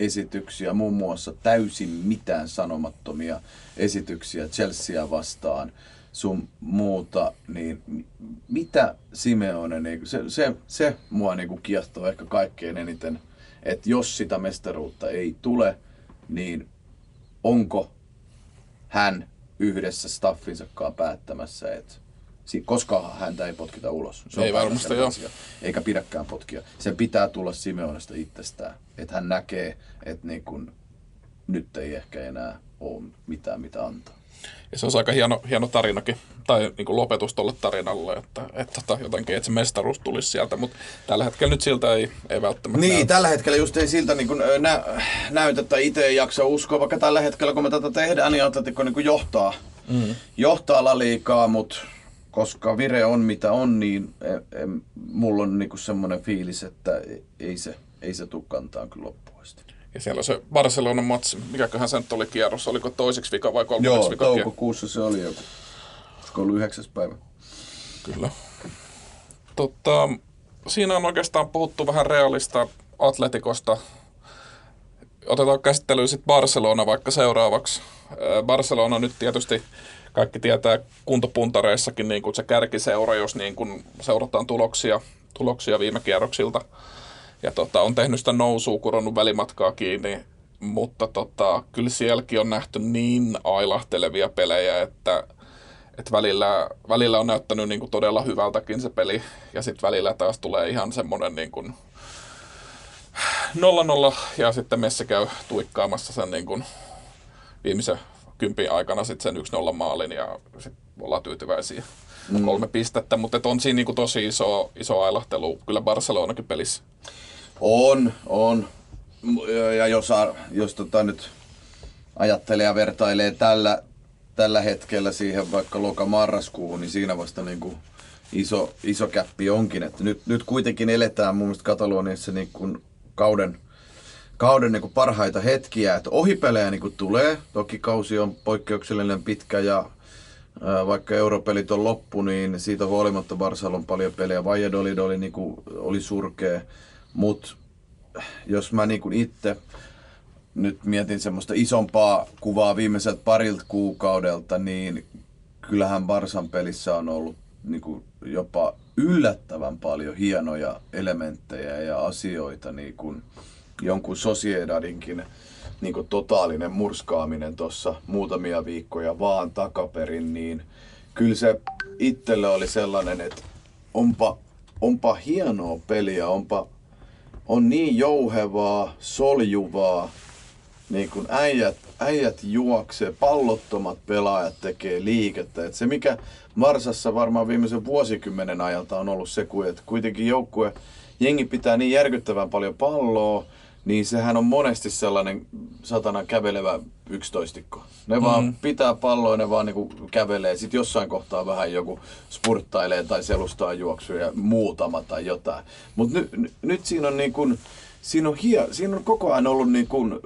esityksiä, muun muassa täysin mitään sanomattomia esityksiä Chelsea vastaan – sun muuta, niin mitä Simeone, niin se, se, se mua niin kuin kiehtoo ehkä kaikkein eniten, että jos sitä mestaruutta ei tule, niin onko hän yhdessä staffinsa päättämässä, että koska häntä ei potkita ulos. Se ei varmasti joo. Asia, eikä pidäkään potkia. Se pitää tulla Simeonesta itsestään, että hän näkee, että niin kun, nyt ei ehkä enää ole mitään mitä antaa. Ja se on aika hieno, hieno tarinakin, tai niin kuin lopetus tuolle tarinalle, että, että tota, jotenkin, että se mestaruus tulisi sieltä, mutta tällä hetkellä nyt siltä ei, ei välttämättä Niin, näytä. tällä hetkellä just ei siltä niin kuin nä, näytä, että itse ei jaksa uskoa, vaikka tällä hetkellä kun me tätä tehdään, niin Atletico niin kuin johtaa, mm. johtaa la liikaa, mutta koska vire on mitä on, niin e, e, mulla on niin semmoinen fiilis, että ei se, ei se tule kantaa kyllä loppuun. Ja siellä se Barcelonan matsi, mikäköhän sen oli kierros, oliko toiseksi vika vai kolmanneksi Joo, vika? Joo, toukokuussa se oli joku. Olisiko ollut yhdeksäs päivä? Kyllä. Totta, siinä on oikeastaan puhuttu vähän realista atletikosta. Otetaan käsittelyyn sitten Barcelona vaikka seuraavaksi. Barcelona nyt tietysti kaikki tietää kuntopuntareissakin niin kuin se kärkiseura, jos niin kuin seurataan tuloksia, tuloksia viime kierroksilta ja tota, on tehnyt sitä nousua, kuronnut välimatkaa kiinni, mutta tota, kyllä sielläkin on nähty niin ailahtelevia pelejä, että, että välillä, välillä on näyttänyt niin kuin todella hyvältäkin se peli, ja sitten välillä taas tulee ihan semmoinen niin kuin 0-0, ja sitten Messi käy tuikkaamassa sen niin kuin viimeisen kympin aikana sitten sen 1-0 maalin, ja sitten ollaan tyytyväisiä. Mm. Kolme pistettä, mutta on siinä niin kuin tosi iso, iso ailahtelu kyllä Barcelonakin pelissä. On, on. Ja jos, jos tota nyt ajattelee ja vertailee tällä, tällä hetkellä siihen vaikka loka-marraskuuhun, niin siinä vasta niin kuin iso, iso käppi onkin. Että nyt, nyt kuitenkin eletään mun mielestä Kataloniassa niin kuin kauden, kauden niin kuin parhaita hetkiä. Että ohipelejä niin kuin tulee. Toki kausi on poikkeuksellinen pitkä ja vaikka europelit on loppu, niin siitä huolimatta Barcelona on paljon pelejä. Valladolid oli, niin kuin, oli surkea. Mutta jos mä niin itse nyt mietin semmoista isompaa kuvaa viimeiseltä parilta kuukaudelta, niin kyllähän Barsan pelissä on ollut niin kuin jopa yllättävän paljon hienoja elementtejä ja asioita, niin kuin jonkun Sociedadinkin niin kuin totaalinen murskaaminen tuossa muutamia viikkoja vaan takaperin, niin kyllä se itselle oli sellainen, että onpa, onpa hienoa peliä, onpa on niin jouhevaa, soljuvaa, niin kun äijät, äijät juoksee, pallottomat pelaajat tekee liikettä. Et se mikä Marsassa varmaan viimeisen vuosikymmenen ajalta on ollut se, että kuitenkin joukkue, jengi pitää niin järkyttävän paljon palloa, niin sehän on monesti sellainen satana kävelevä yksitoistikko. Ne vaan pitää palloa, ne vaan niinku kävelee. Sitten jossain kohtaa vähän joku spurttailee tai selustaa juoksuja, muutama tai jotain. Mutta ny, n- nyt siinä on niinku, siinä on, hie, siinä on koko ajan ollut niin kuin, äh,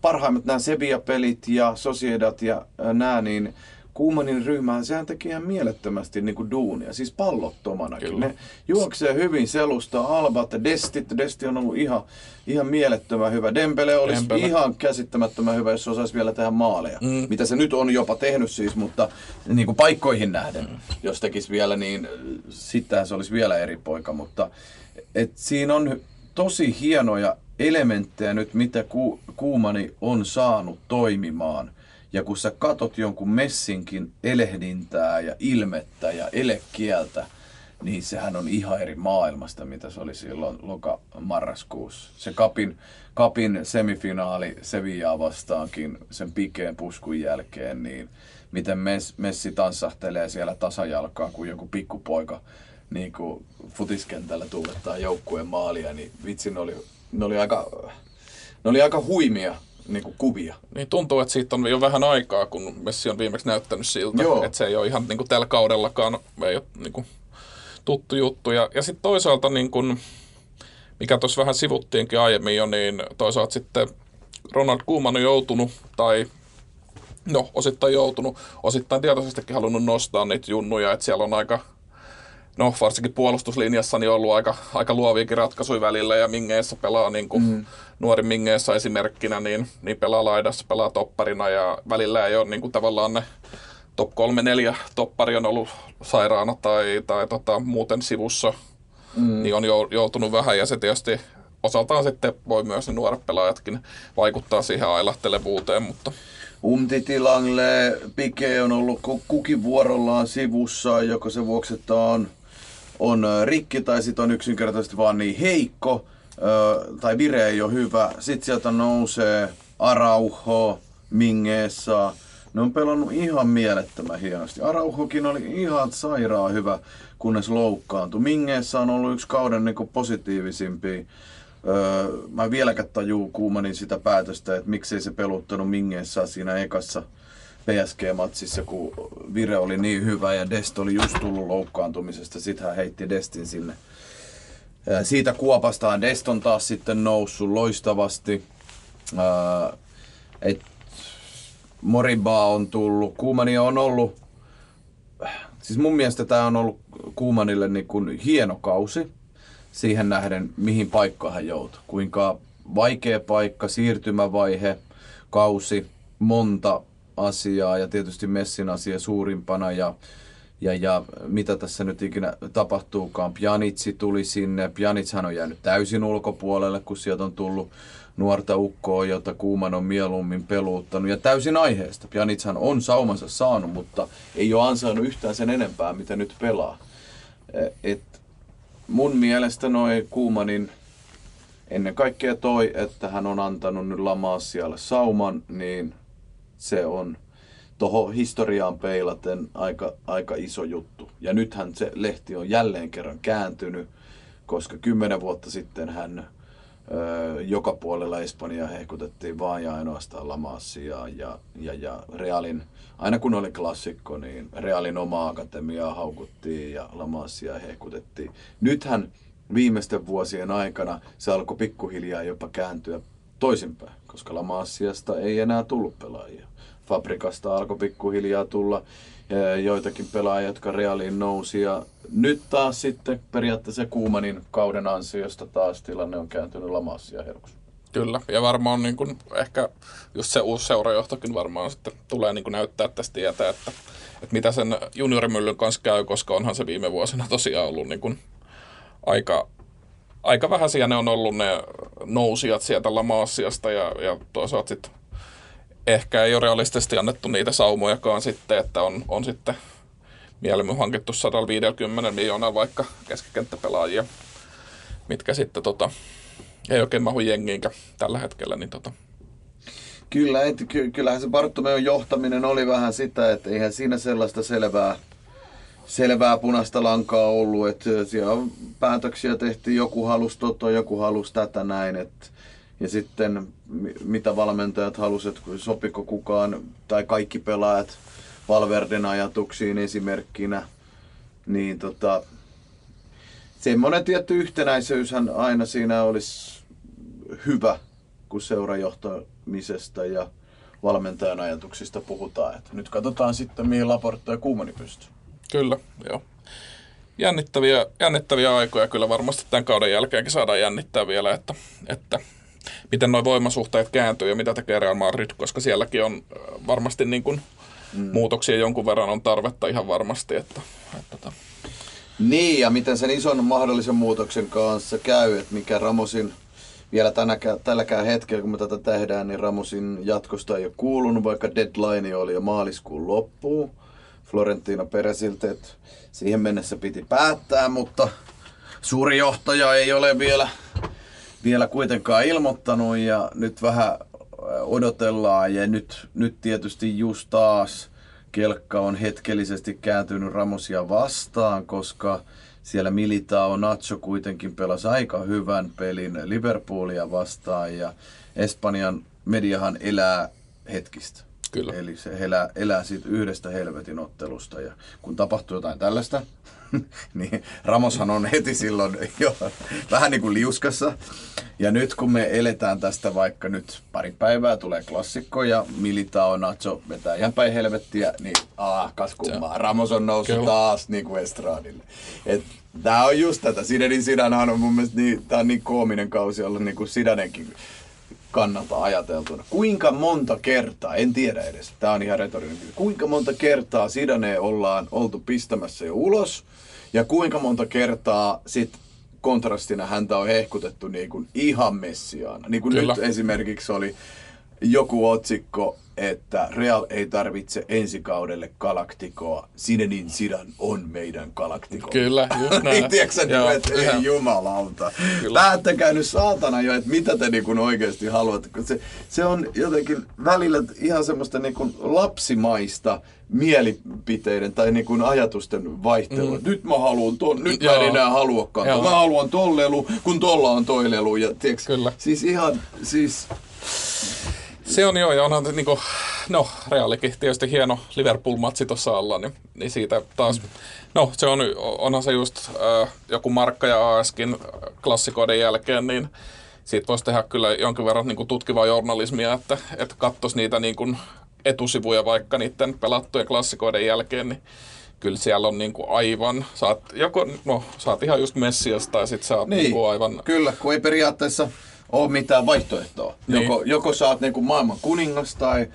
parhaimmat nämä Sevilla-pelit ja Sociedad ja äh, nämä, niin Kuumanin ryhmä, sehän teki ihan mielettömästi niin kuin duunia, siis pallottomanakin. Kyllä. Ne juoksee hyvin selusta, Albat, Destit, Desti on ollut ihan, ihan mielettömän hyvä. Dembele olisi Dembele. ihan käsittämättömän hyvä, jos osaisi vielä tehdä maaleja. Mm. Mitä se nyt on jopa tehnyt siis, mutta niin kuin paikkoihin nähden, mm. jos tekisi vielä, niin sittenhän se olisi vielä eri poika. Mutta et siinä on tosi hienoja elementtejä nyt, mitä Ku, Kuumani on saanut toimimaan. Ja kun sä katot jonkun messinkin elehdintää ja ilmettä ja elekieltä, niin sehän on ihan eri maailmasta, mitä se oli silloin loka-marraskuussa. Se kapin, kapin semifinaali Sevillaa vastaankin sen pikeen puskun jälkeen, niin miten Mes, Messi tanssahtelee siellä tasajalkaa kuin joku pikkupoika niin kuin futiskentällä tuulettaa joukkueen maalia, niin vitsi, ne oli, ne oli aika, ne oli aika huimia niin kuin kuvia. Niin tuntuu, että siitä on jo vähän aikaa, kun Messi on viimeksi näyttänyt siltä, Joo. että se ei ole ihan niin kuin tällä kaudellakaan ei ole niin kuin tuttu juttu. Ja, ja sitten toisaalta, niin kuin, mikä tuossa vähän sivuttiinkin aiemmin jo, niin toisaalta sitten Ronald Koeman on joutunut, tai no osittain joutunut, osittain tietoisestikin halunnut nostaa niitä junnuja, että siellä on aika, no varsinkin puolustuslinjassa niin ollut aika, aika luoviakin ratkaisuja välillä ja Mingeessä pelaa niin kuin mm. nuori Mingeessä esimerkkinä, niin, niin pelaa laidassa, pelaa topparina ja välillä ei ole niin kuin tavallaan ne top 3-4 toppari on ollut sairaana tai, tai tota, muuten sivussa, mm. niin on jou- joutunut vähän ja se tietysti osaltaan sitten voi myös ne nuoret pelaajatkin vaikuttaa siihen ailahtelevuuteen, mutta Umtiti, Langle, Pike on ollut ku- kukin vuorollaan sivussa, joko se vuoksi, että on, on rikki tai sitten on yksinkertaisesti vaan niin heikko tai vire ei ole hyvä. Sitten sieltä nousee Araujo, Mingeessa. Ne on pelannut ihan mielettömän hienosti. Araujokin oli ihan sairaan hyvä, kunnes loukkaantui. Mingeessä on ollut yksi kauden niin positiivisimpia Öö, mä vieläkään tajuu Kuumanin sitä päätöstä, että miksei se peluttanut Mingeessä siinä ekassa PSG-matsissa, kun Vire oli niin hyvä ja Dest oli just tullut loukkaantumisesta. Sitten hän heitti Destin sinne. Öö, siitä kuopastaan Dest on taas sitten noussut loistavasti. Et Moriba on tullut. Kuumani on ollut, siis mun mielestä tämä on ollut Kuumanille niin kuin hieno kausi siihen nähden, mihin paikkaan hän joutui. Kuinka vaikea paikka, siirtymävaihe, kausi, monta asiaa ja tietysti Messin asia suurimpana ja, ja, ja mitä tässä nyt ikinä tapahtuukaan. Pjanitsi tuli sinne. Pjanitshan on jäänyt täysin ulkopuolelle, kun sieltä on tullut nuorta ukkoa, jota Kuuman on mieluummin peluuttanut. Ja täysin aiheesta. Pjanitshan on saumansa saanut, mutta ei ole ansainnut yhtään sen enempää, mitä nyt pelaa. Et mun mielestä noin Kuumanin ennen kaikkea toi, että hän on antanut nyt Lamassialle sauman, niin se on tuohon historiaan peilaten aika, aika iso juttu. Ja nythän se lehti on jälleen kerran kääntynyt, koska kymmenen vuotta sitten hän ö, joka puolella Espanjaa hehkutettiin vaan ja ainoastaan Lamassia ja, ja, ja Realin, aina kun oli klassikko, niin Realin omaa akatemiaa haukuttiin ja Lamassia hehkutettiin. Nythän viimeisten vuosien aikana se alkoi pikkuhiljaa jopa kääntyä toisinpäin, koska Lamassiasta ei enää tullut pelaajia. Fabrikasta alkoi pikkuhiljaa tulla eh, joitakin pelaajia, jotka Realiin nousi. Ja nyt taas sitten periaatteessa Kuumanin kauden ansiosta taas tilanne on kääntynyt Lamassia herkuksi. Kyllä, ja varmaan niin kuin, ehkä just se uusi seurajohtokin varmaan sitten tulee niin kuin näyttää tästä tietää, että, että mitä sen juniorimyllyn kanssa käy, koska onhan se viime vuosina tosiaan ollut niin kuin aika, aika vähäisiä ne on ollut ne nousijat sieltä Lamassiasta ja, ja toisaalta sitten ehkä ei ole realistisesti annettu niitä saumojakaan sitten, että on, on sitten mieluummin hankittu 150 miljoonaa vaikka keskikenttäpelaajia, mitkä sitten tota, ei oikein mahu jengiinkä tällä hetkellä, niin tota, Kyllä, et, ky, kyllähän se Bartomeon johtaminen oli vähän sitä, että eihän siinä sellaista selvää, selvää punaista lankaa ollut, että siellä päätöksiä tehtiin, joku halusi tota, joku halusi tätä näin, että ja sitten mi- mitä valmentajat halusivat, sopiko kukaan tai kaikki pelaajat Valverden ajatuksiin esimerkkinä, niin tota, semmoinen tietty yhtenäisyyshän aina siinä olisi hyvä, kun seurajohtamisesta ja valmentajan ajatuksista puhutaan. Et nyt katsotaan sitten, mihin Laporta ja Kuumani pystyy. Kyllä, joo. Jännittäviä, jännittäviä aikoja kyllä varmasti tämän kauden jälkeenkin saadaan jännittää vielä, että, että miten nuo voimasuhteet kääntyy ja mitä tekee Real Madrid, koska sielläkin on äh, varmasti niin kuin mm. muutoksia jonkun verran on tarvetta ihan varmasti. Että, että. Tota. Niin, ja miten sen ison mahdollisen muutoksen kanssa käy, että mikä Ramosin vielä tänäkään, tälläkään hetkellä, kun me tätä tehdään, niin Ramosin jatkosta ei ole kuulunut, vaikka deadline oli jo maaliskuun loppuun. Florentino Peresiltä, että siihen mennessä piti päättää, mutta suuri johtaja ei ole vielä, vielä kuitenkaan ilmoittanut ja nyt vähän odotellaan ja nyt, nyt tietysti just taas kelkka on hetkellisesti kääntynyt Ramosia vastaan, koska siellä Militao Nacho kuitenkin pelasi aika hyvän pelin Liverpoolia vastaan ja Espanjan mediahan elää hetkistä. Kyllä. Eli se elää, elää siitä yhdestä helvetin ottelusta ja kun tapahtuu jotain tällaista, niin Ramoshan on heti silloin jo vähän niin kuin liuskassa. Ja nyt kun me eletään tästä vaikka nyt pari päivää, tulee klassikko ja Militao Nacho vetää ihan päin helvettiä, niin aah, kas kummaa. Ramos on noussut Kyllä. taas niin kuin estradille. Et, tää on just tätä. Sidanin Sidanhan on mun mielestä niin, tää on niin koominen kausi olla niin kuin Sidanenkin kannalta ajateltuna. Kuinka monta kertaa, en tiedä edes, tämä on ihan retorinen kysymys, kuinka monta kertaa Sidane ollaan oltu pistämässä jo ulos ja kuinka monta kertaa sit kontrastina häntä on hehkutettu niin kuin ihan messiaana. Niin kuin nyt esimerkiksi oli joku otsikko, että Real ei tarvitse ensi kaudelle galaktikoa. Sinenin Sidan on meidän galaktiko. Kyllä, just näin. Tiedätkö Joo, että ei jumalauta. Kyllä. Päättäkää nyt saatana jo, että mitä te niin oikeasti haluatte. Se, se on jotenkin välillä ihan semmoista niin kuin lapsimaista mielipiteiden tai niin kuin ajatusten vaihtelua. Mm. Nyt mä haluan ton, nyt Joo. mä en enää haluakaan. Joo. Mä haluan tollelu, kun tolla on toilelu. Ja, tiedätkö, Kyllä. Siis ihan, siis se on joo, ja onhan niin kuin, no Realikin tietysti hieno Liverpool-matsi tuossa alla, niin, niin siitä taas, mm. no se on, onhan se just äh, joku Markka ja ASkin klassikoiden jälkeen, niin siitä voisi tehdä kyllä jonkin verran niin kuin tutkivaa journalismia, että, että katsoisi niitä niin kuin etusivuja vaikka niiden pelattujen klassikoiden jälkeen, niin kyllä siellä on niin kuin aivan, saat, joko, no, saat ihan just Messiasta tai sitten saat niin, niin kuin aivan... Kyllä, kun ei periaatteessa ole mitään vaihtoehtoa. Niin. Joko, joko sä oot niinku maailman kuningas tai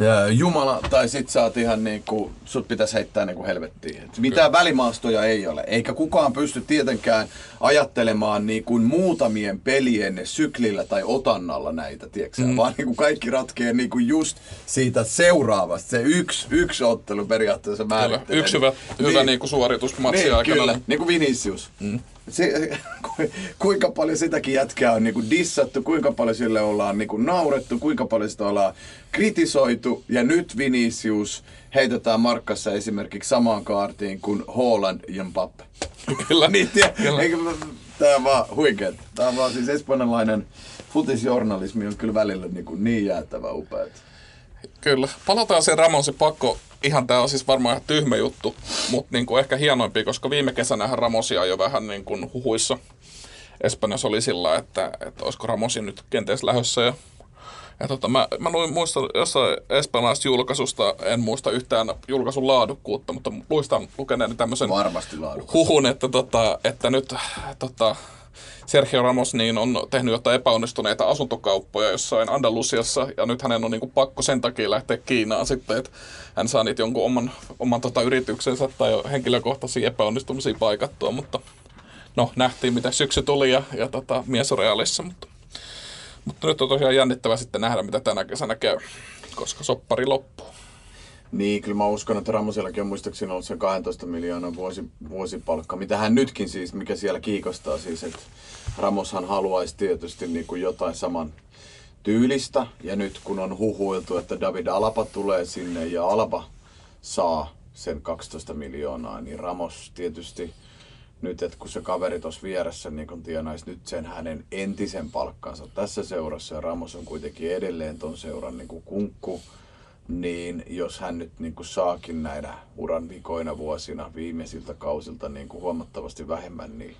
ja Jumala, tai sit sä oot ihan niinku, sut pitäisi heittää niinku helvettiin. Et mitään välimaastoja ei ole, eikä kukaan pysty tietenkään ajattelemaan niinku muutamien pelien syklillä tai otannalla näitä, tiedätkö mm. vaan niinku kaikki ratkee niinku just siitä seuraavasta. Se yksi, yksi ottelu periaatteessa määrittelee. Yksi hyvä, hyvä niin, niinku suoritus matsi niin, aikana. Kyllä, niin kuin Vinicius. Mm se, kuinka paljon sitäkin jätkää on niinku dissattu, kuinka paljon sille ollaan niinku naurettu, kuinka paljon sitä ollaan kritisoitu. Ja nyt Vinicius heitetään Markkassa esimerkiksi samaan kaartiin kuin Holland ja Mbappe. Kyllä. niin, tie, kyllä. Eikö, tää on vaan huikeet. Tää on vaan siis espanjalainen futisjournalismi on kyllä välillä niin, kuin niin jäätävä upeat. Kyllä. Palataan sen Ramonsi pakko. Ihan tämä on siis varmaan ihan tyhmä juttu, mutta niin kuin ehkä hienoimpi, koska viime kesänä Ramosia jo vähän niin kuin huhuissa Espanjassa oli sillä, että, että olisiko Ramosi nyt kenties lähössä. Ja, ja tota, mä, mä luin, muistan jossain espanjalaisesta julkaisusta, en muista yhtään julkaisun laadukkuutta, mutta muistan lukeneeni tämmöisen huhun, että, tota, että nyt tota, Sergio Ramos niin on tehnyt jotain epäonnistuneita asuntokauppoja jossain Andalusiassa, ja nyt hänen on niin kuin pakko sen takia lähteä Kiinaan sitten, että hän saa niitä jonkun oman, oman tota yrityksensä tai henkilökohtaisia epäonnistumisia paikattua, mutta no, nähtiin mitä syksy tuli ja, ja tota, mies on realissa, mutta, mutta nyt on tosiaan jännittävää sitten nähdä, mitä tänä kesänä käy, koska soppari loppuu. Niin, kyllä mä uskon, että Ramosillakin on muistaakseni ollut se 12 miljoonaa vuosi, vuosipalkka, mitä hän nytkin siis, mikä siellä kiikostaa siis, että Ramoshan haluaisi tietysti niin kuin jotain saman tyylistä, ja nyt kun on huhuiltu, että David Alaba tulee sinne ja Alaba saa sen 12 miljoonaa, niin Ramos tietysti nyt, että kun se kaveri tuossa vieressä niin kun tienaisi nyt sen hänen entisen palkkansa tässä seurassa, ja Ramos on kuitenkin edelleen ton seuran niin kuin kunkku, niin jos hän nyt niin kuin saakin näinä uran vikoina vuosina viimeisiltä kausilta niin kuin huomattavasti vähemmän, niin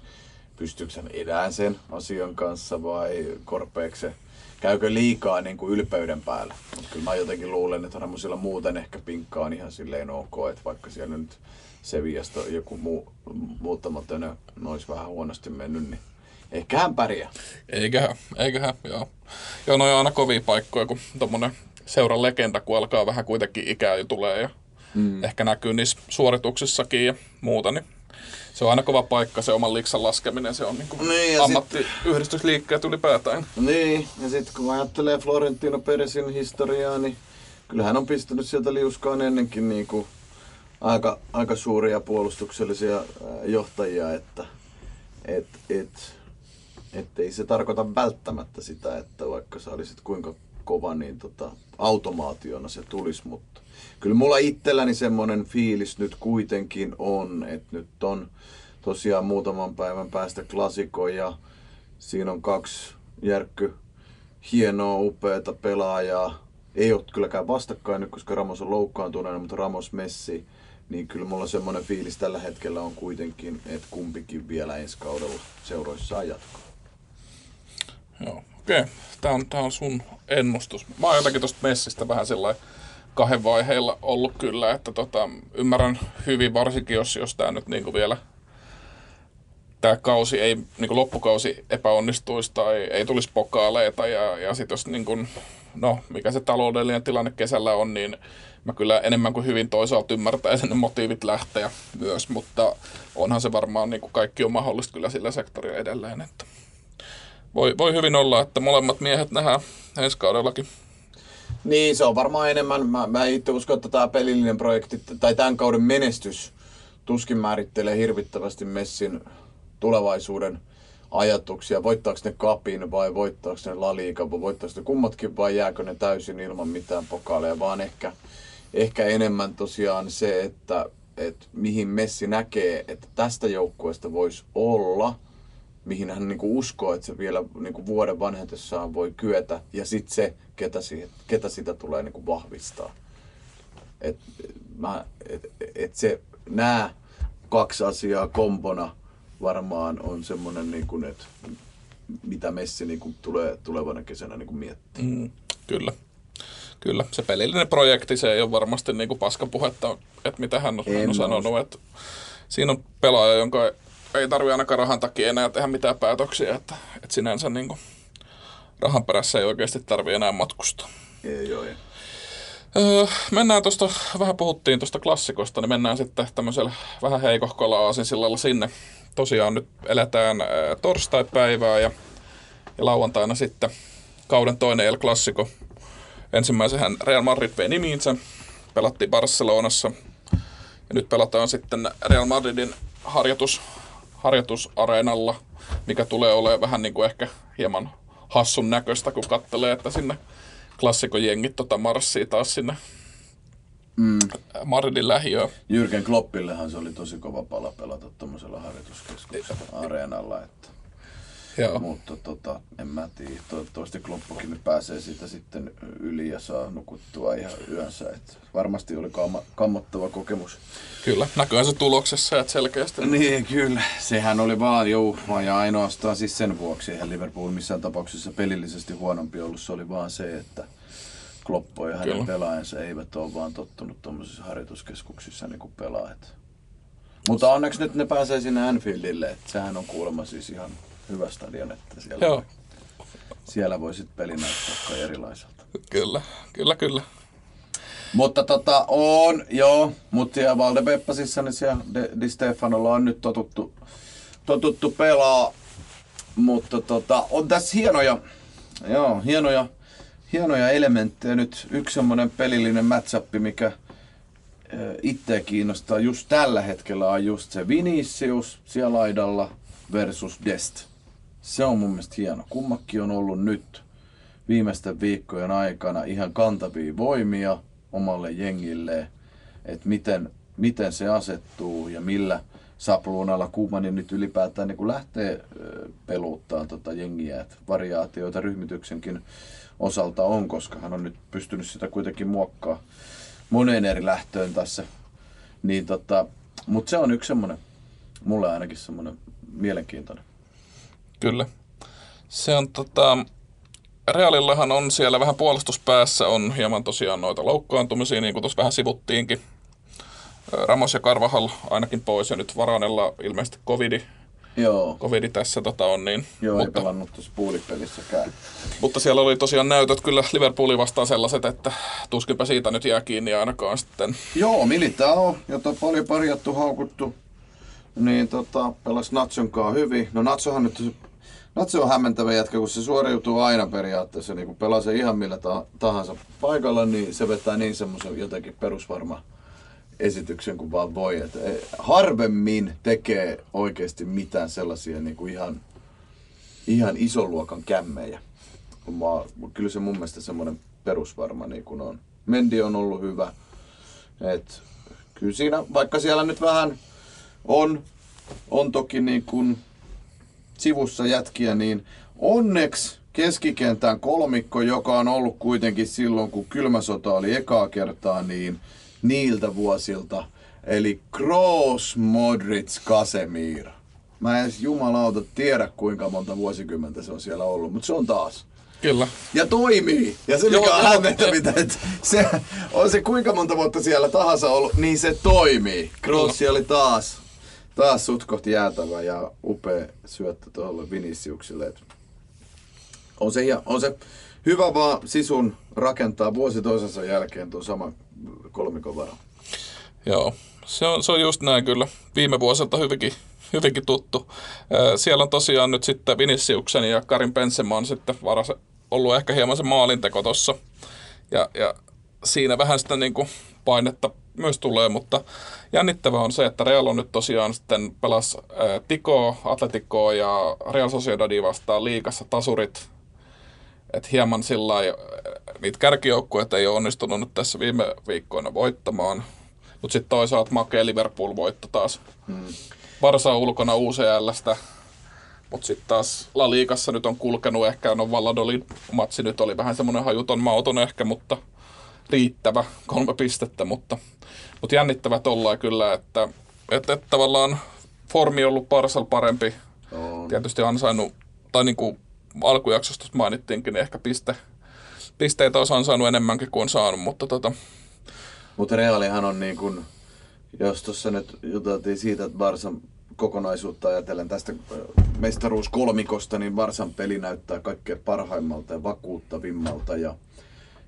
pystyykö hän edään sen asian kanssa vai korpeeko se, käykö liikaa niin kuin ylpeyden päällä. Mutta kyllä mä jotenkin luulen, että Ramosilla muuten ehkä pinkkaa on ihan silleen ok, että vaikka siellä nyt Sevillasta joku muu, muutama tönö olisi vähän huonosti mennyt, niin ehkä hän pärjää. Eiköhän, eiköhän, joo. Joo, no on aina kovia paikkoja, kun tommonen seuran legenda, kun alkaa vähän kuitenkin ikää jo tulee ja mm. ehkä näkyy niissä suorituksissakin ja muuta, niin se on aina kova paikka, se oman liksan laskeminen, se on niin kuin Niin, ja ammattiyhdistysliikkeet ylipäätään. Niin, ja sitten kun ajattelee Florentino Peresin historiaa, niin kyllähän on pistänyt sieltä liuskaan ennenkin niin kuin aika, aika suuria puolustuksellisia johtajia, että et, et, ettei se tarkoita välttämättä sitä, että vaikka sä olisit kuinka kova, niin tota, automaationa se tulisi, mutta kyllä mulla itselläni semmoinen fiilis nyt kuitenkin on, että nyt on tosiaan muutaman päivän päästä klasiko ja siinä on kaksi järkky hienoa, upeata pelaajaa. Ei ole kylläkään vastakkain nyt, koska Ramos on loukkaantuneena, mutta Ramos Messi, niin kyllä mulla semmoinen fiilis tällä hetkellä on kuitenkin, että kumpikin vielä ensi kaudella seuroissaan jatkaa. Joo, okei. Tämä on, tää on sun ennustus. Mä oon jotenkin tosta Messistä vähän sellainen kahden vaiheilla ollut kyllä, että tota, ymmärrän hyvin varsinkin, jos, jos tämä nyt niinku vielä tämä kausi ei, niin loppukausi epäonnistuisi tai ei tulisi pokaaleita ja, ja sitten jos niin kuin, no, mikä se taloudellinen tilanne kesällä on, niin mä kyllä enemmän kuin hyvin toisaalta ymmärtäisin ne motiivit lähteä myös, mutta onhan se varmaan niin kuin kaikki on mahdollista kyllä sillä sektorilla edelleen, että voi, voi hyvin olla, että molemmat miehet nähdään ensi kaudellakin. Niin, se on varmaan enemmän, mä, mä itse uskon, että tämä pelillinen projekti tai tämän kauden menestys tuskin määrittelee hirvittävästi Messin tulevaisuuden ajatuksia. Voittaako ne kapin vai voittaako ne La Liga, vai voittaako ne kummatkin vai jääkö ne täysin ilman mitään pokaaleja, vaan ehkä, ehkä enemmän tosiaan se, että, että mihin Messi näkee, että tästä joukkueesta voisi olla, mihin hän niinku uskoo, että se vielä niinku vuoden vanhetessaan voi kyetä, ja sitten se, ketä, siihen, ketä sitä tulee niinku vahvistaa. Et, mä, et, et se, nämä kaksi asiaa kompona varmaan on semmoinen, niin kuin, että mitä Messi niin kuin, tulee tulevana kesänä niin kuin miettiä. Mm, kyllä. Kyllä, se pelillinen projekti, se ei ole varmasti niin kuin paskapuhetta, että mitä hän on, hän on sanonut. Että siinä on pelaaja, jonka ei tarvitse ainakaan rahan takia enää tehdä mitään päätöksiä, että, että sinänsä niin kuin, rahan perässä ei oikeasti tarvitse enää matkustaa. Ei, joo, ei. Öö, mennään tuosta, vähän puhuttiin tuosta klassikosta, niin mennään sitten tämmöisellä vähän heikohkolla aasinsillalla sinne tosiaan nyt eletään ää, torstai-päivää ja, ja lauantaina sitten kauden toinen El Clasico. Ensimmäisenhän Real Madrid vei nimiinsä, pelattiin Barcelonassa ja nyt pelataan sitten Real Madridin harjoitus, harjoitusareenalla, mikä tulee olemaan vähän niin kuin ehkä hieman hassun näköistä, kun katselee, että sinne klassikojengit tota marssii taas sinne mm. Madridin lähiöön. Jyrken Kloppillehan se oli tosi kova pala pelata tuommoisella harjoituskeskuksella areenalla. Että. Joo. Mutta tota, en mä tiedä. Toivottavasti Kloppokin pääsee siitä sitten yli ja saa nukuttua ihan yönsä. Et varmasti oli kam- kammottava kokemus. Kyllä, näkyy se tuloksessa, että selkeästi. Niin, kyllä. Sehän oli vaan, juu, vaan ja ainoastaan siis sen vuoksi. Eihän Liverpool missään tapauksessa pelillisesti huonompi ollut. Se oli vaan se, että Kloppo ja hänen Kyllä. pelaajansa eivät ole vaan tottunut tuommoisissa harjoituskeskuksissa niin pelaajat. Mutta onneksi nyt ne pääsee sinne Anfieldille, että sehän on kuulemma siis ihan hyvä stadion, että siellä, Joo. Voi, siellä voi sitten peli näyttää erilaiselta. Kyllä, kyllä, kyllä. Mutta tota, on, joo, mutta siellä Valdepeppasissa, niin siellä Di Stefanolla on nyt totuttu, totuttu pelaa. Mutta tota, on tässä hienoja, joo, hienoja hienoja elementtejä. Nyt yksi semmoinen pelillinen matchup, mikä itseä kiinnostaa just tällä hetkellä on just se Vinicius siellä laidalla versus Dest. Se on mun mielestä hieno. Kummakki on ollut nyt viimeisten viikkojen aikana ihan kantavia voimia omalle jengille, että miten, miten se asettuu ja millä sapluunalla Kuumani nyt ylipäätään niin lähtee peluuttaan tota jengiä, että variaatioita ryhmityksenkin osalta on, koska hän on nyt pystynyt sitä kuitenkin muokkaa moneen eri lähtöön tässä. Niin tota, mutta se on yksi semmoinen, mulle ainakin semmoinen mielenkiintoinen. Kyllä. Se on tota, Realillahan on siellä vähän puolustuspäässä on hieman tosiaan noita loukkaantumisia, niin kuin tuossa vähän sivuttiinkin. Ramos ja Karvahal ainakin pois ja nyt Varanella ilmeisesti covidi, Joo. covidi tässä tota on. Niin, Joo, mutta, ei pelannut tuossa puulipelissäkään. mutta, siellä oli tosiaan näytöt kyllä Liverpoolin vastaan sellaiset, että tuskinpä siitä nyt jää kiinni ainakaan sitten. Joo, Militao, jota paljon parjattu, haukuttu, niin tota, pelasi Natson kanssa hyvin. No Natsohan nyt, Natso on hämmentävä jätkä, kun se suoriutuu aina periaatteessa, niin kun pelaa se ihan millä ta- tahansa paikalla, niin se vetää niin semmoisen jotenkin perusvarma esityksen kuin vaan voi. Et eh, harvemmin tekee oikeasti mitään sellaisia niin kuin ihan, ihan ison luokan kämmejä. Mä, kyllä se mun mielestä semmoinen perusvarma niin kuin on. Mendi on ollut hyvä. Et, kyllä siinä, vaikka siellä nyt vähän on, on toki niin kuin sivussa jätkiä, niin onneksi keskikentän kolmikko, joka on ollut kuitenkin silloin, kun kylmä sota oli ekaa kertaa, niin niiltä vuosilta. Eli Kroos, Modric, Casemir. Mä en edes jumalauta tiedä, kuinka monta vuosikymmentä se on siellä ollut, mutta se on taas. Kyllä. Ja toimii. Ja se Joo, mikä on joo, hämmentävintä, että se, on se kuinka monta vuotta siellä tahansa ollut, niin se toimii. Krossi oli taas, taas sutkot jäätävä ja upea syöttö tuolle Viniciukselle. On se, on se hyvä vaan sisun rakentaa vuosi toisensa jälkeen tuon saman kolmikon varan. Joo, se on, se on just näin kyllä. Viime vuosilta hyvinkin, hyvinkin tuttu. Siellä on tosiaan nyt sitten Viniciuksen ja Karin Benzema on sitten varas ollut ehkä hieman se maalinteko tossa. Ja, ja siinä vähän sitä niin kuin painetta myös tulee, mutta jännittävää on se, että Real on nyt tosiaan sitten pelas ää, Tiko, Atleticoa ja Real Sociedadia vastaan liikassa tasurit et hieman sillä lailla, niitä kärkijoukkueita ei ole onnistunut nyt tässä viime viikkoina voittamaan. Mutta sitten toisaalta makea Liverpool voitto taas. Hmm. Barsa on ulkona UCLstä. Mutta sitten taas La Ligassa nyt on kulkenut ehkä, no Valladolid matsi nyt oli vähän semmoinen hajuton mauton ehkä, mutta riittävä kolme pistettä, mutta, mutta jännittävä tollain kyllä, että, että, että tavallaan formi on ollut Barsal parempi, On. tietysti ansainnut, tai niin kuin alkujaksosta mainittiinkin, niin ehkä piste, pisteitä olisi ansainnut enemmänkin kuin on saanut, mutta tota, Mutta Realihan on niin kuin, jos tuossa nyt juteltiin siitä, että Barsan kokonaisuutta ajatellen tästä ö, mestaruuskolmikosta, niin Barsan peli näyttää kaikkein parhaimmalta ja vakuuttavimmalta ja,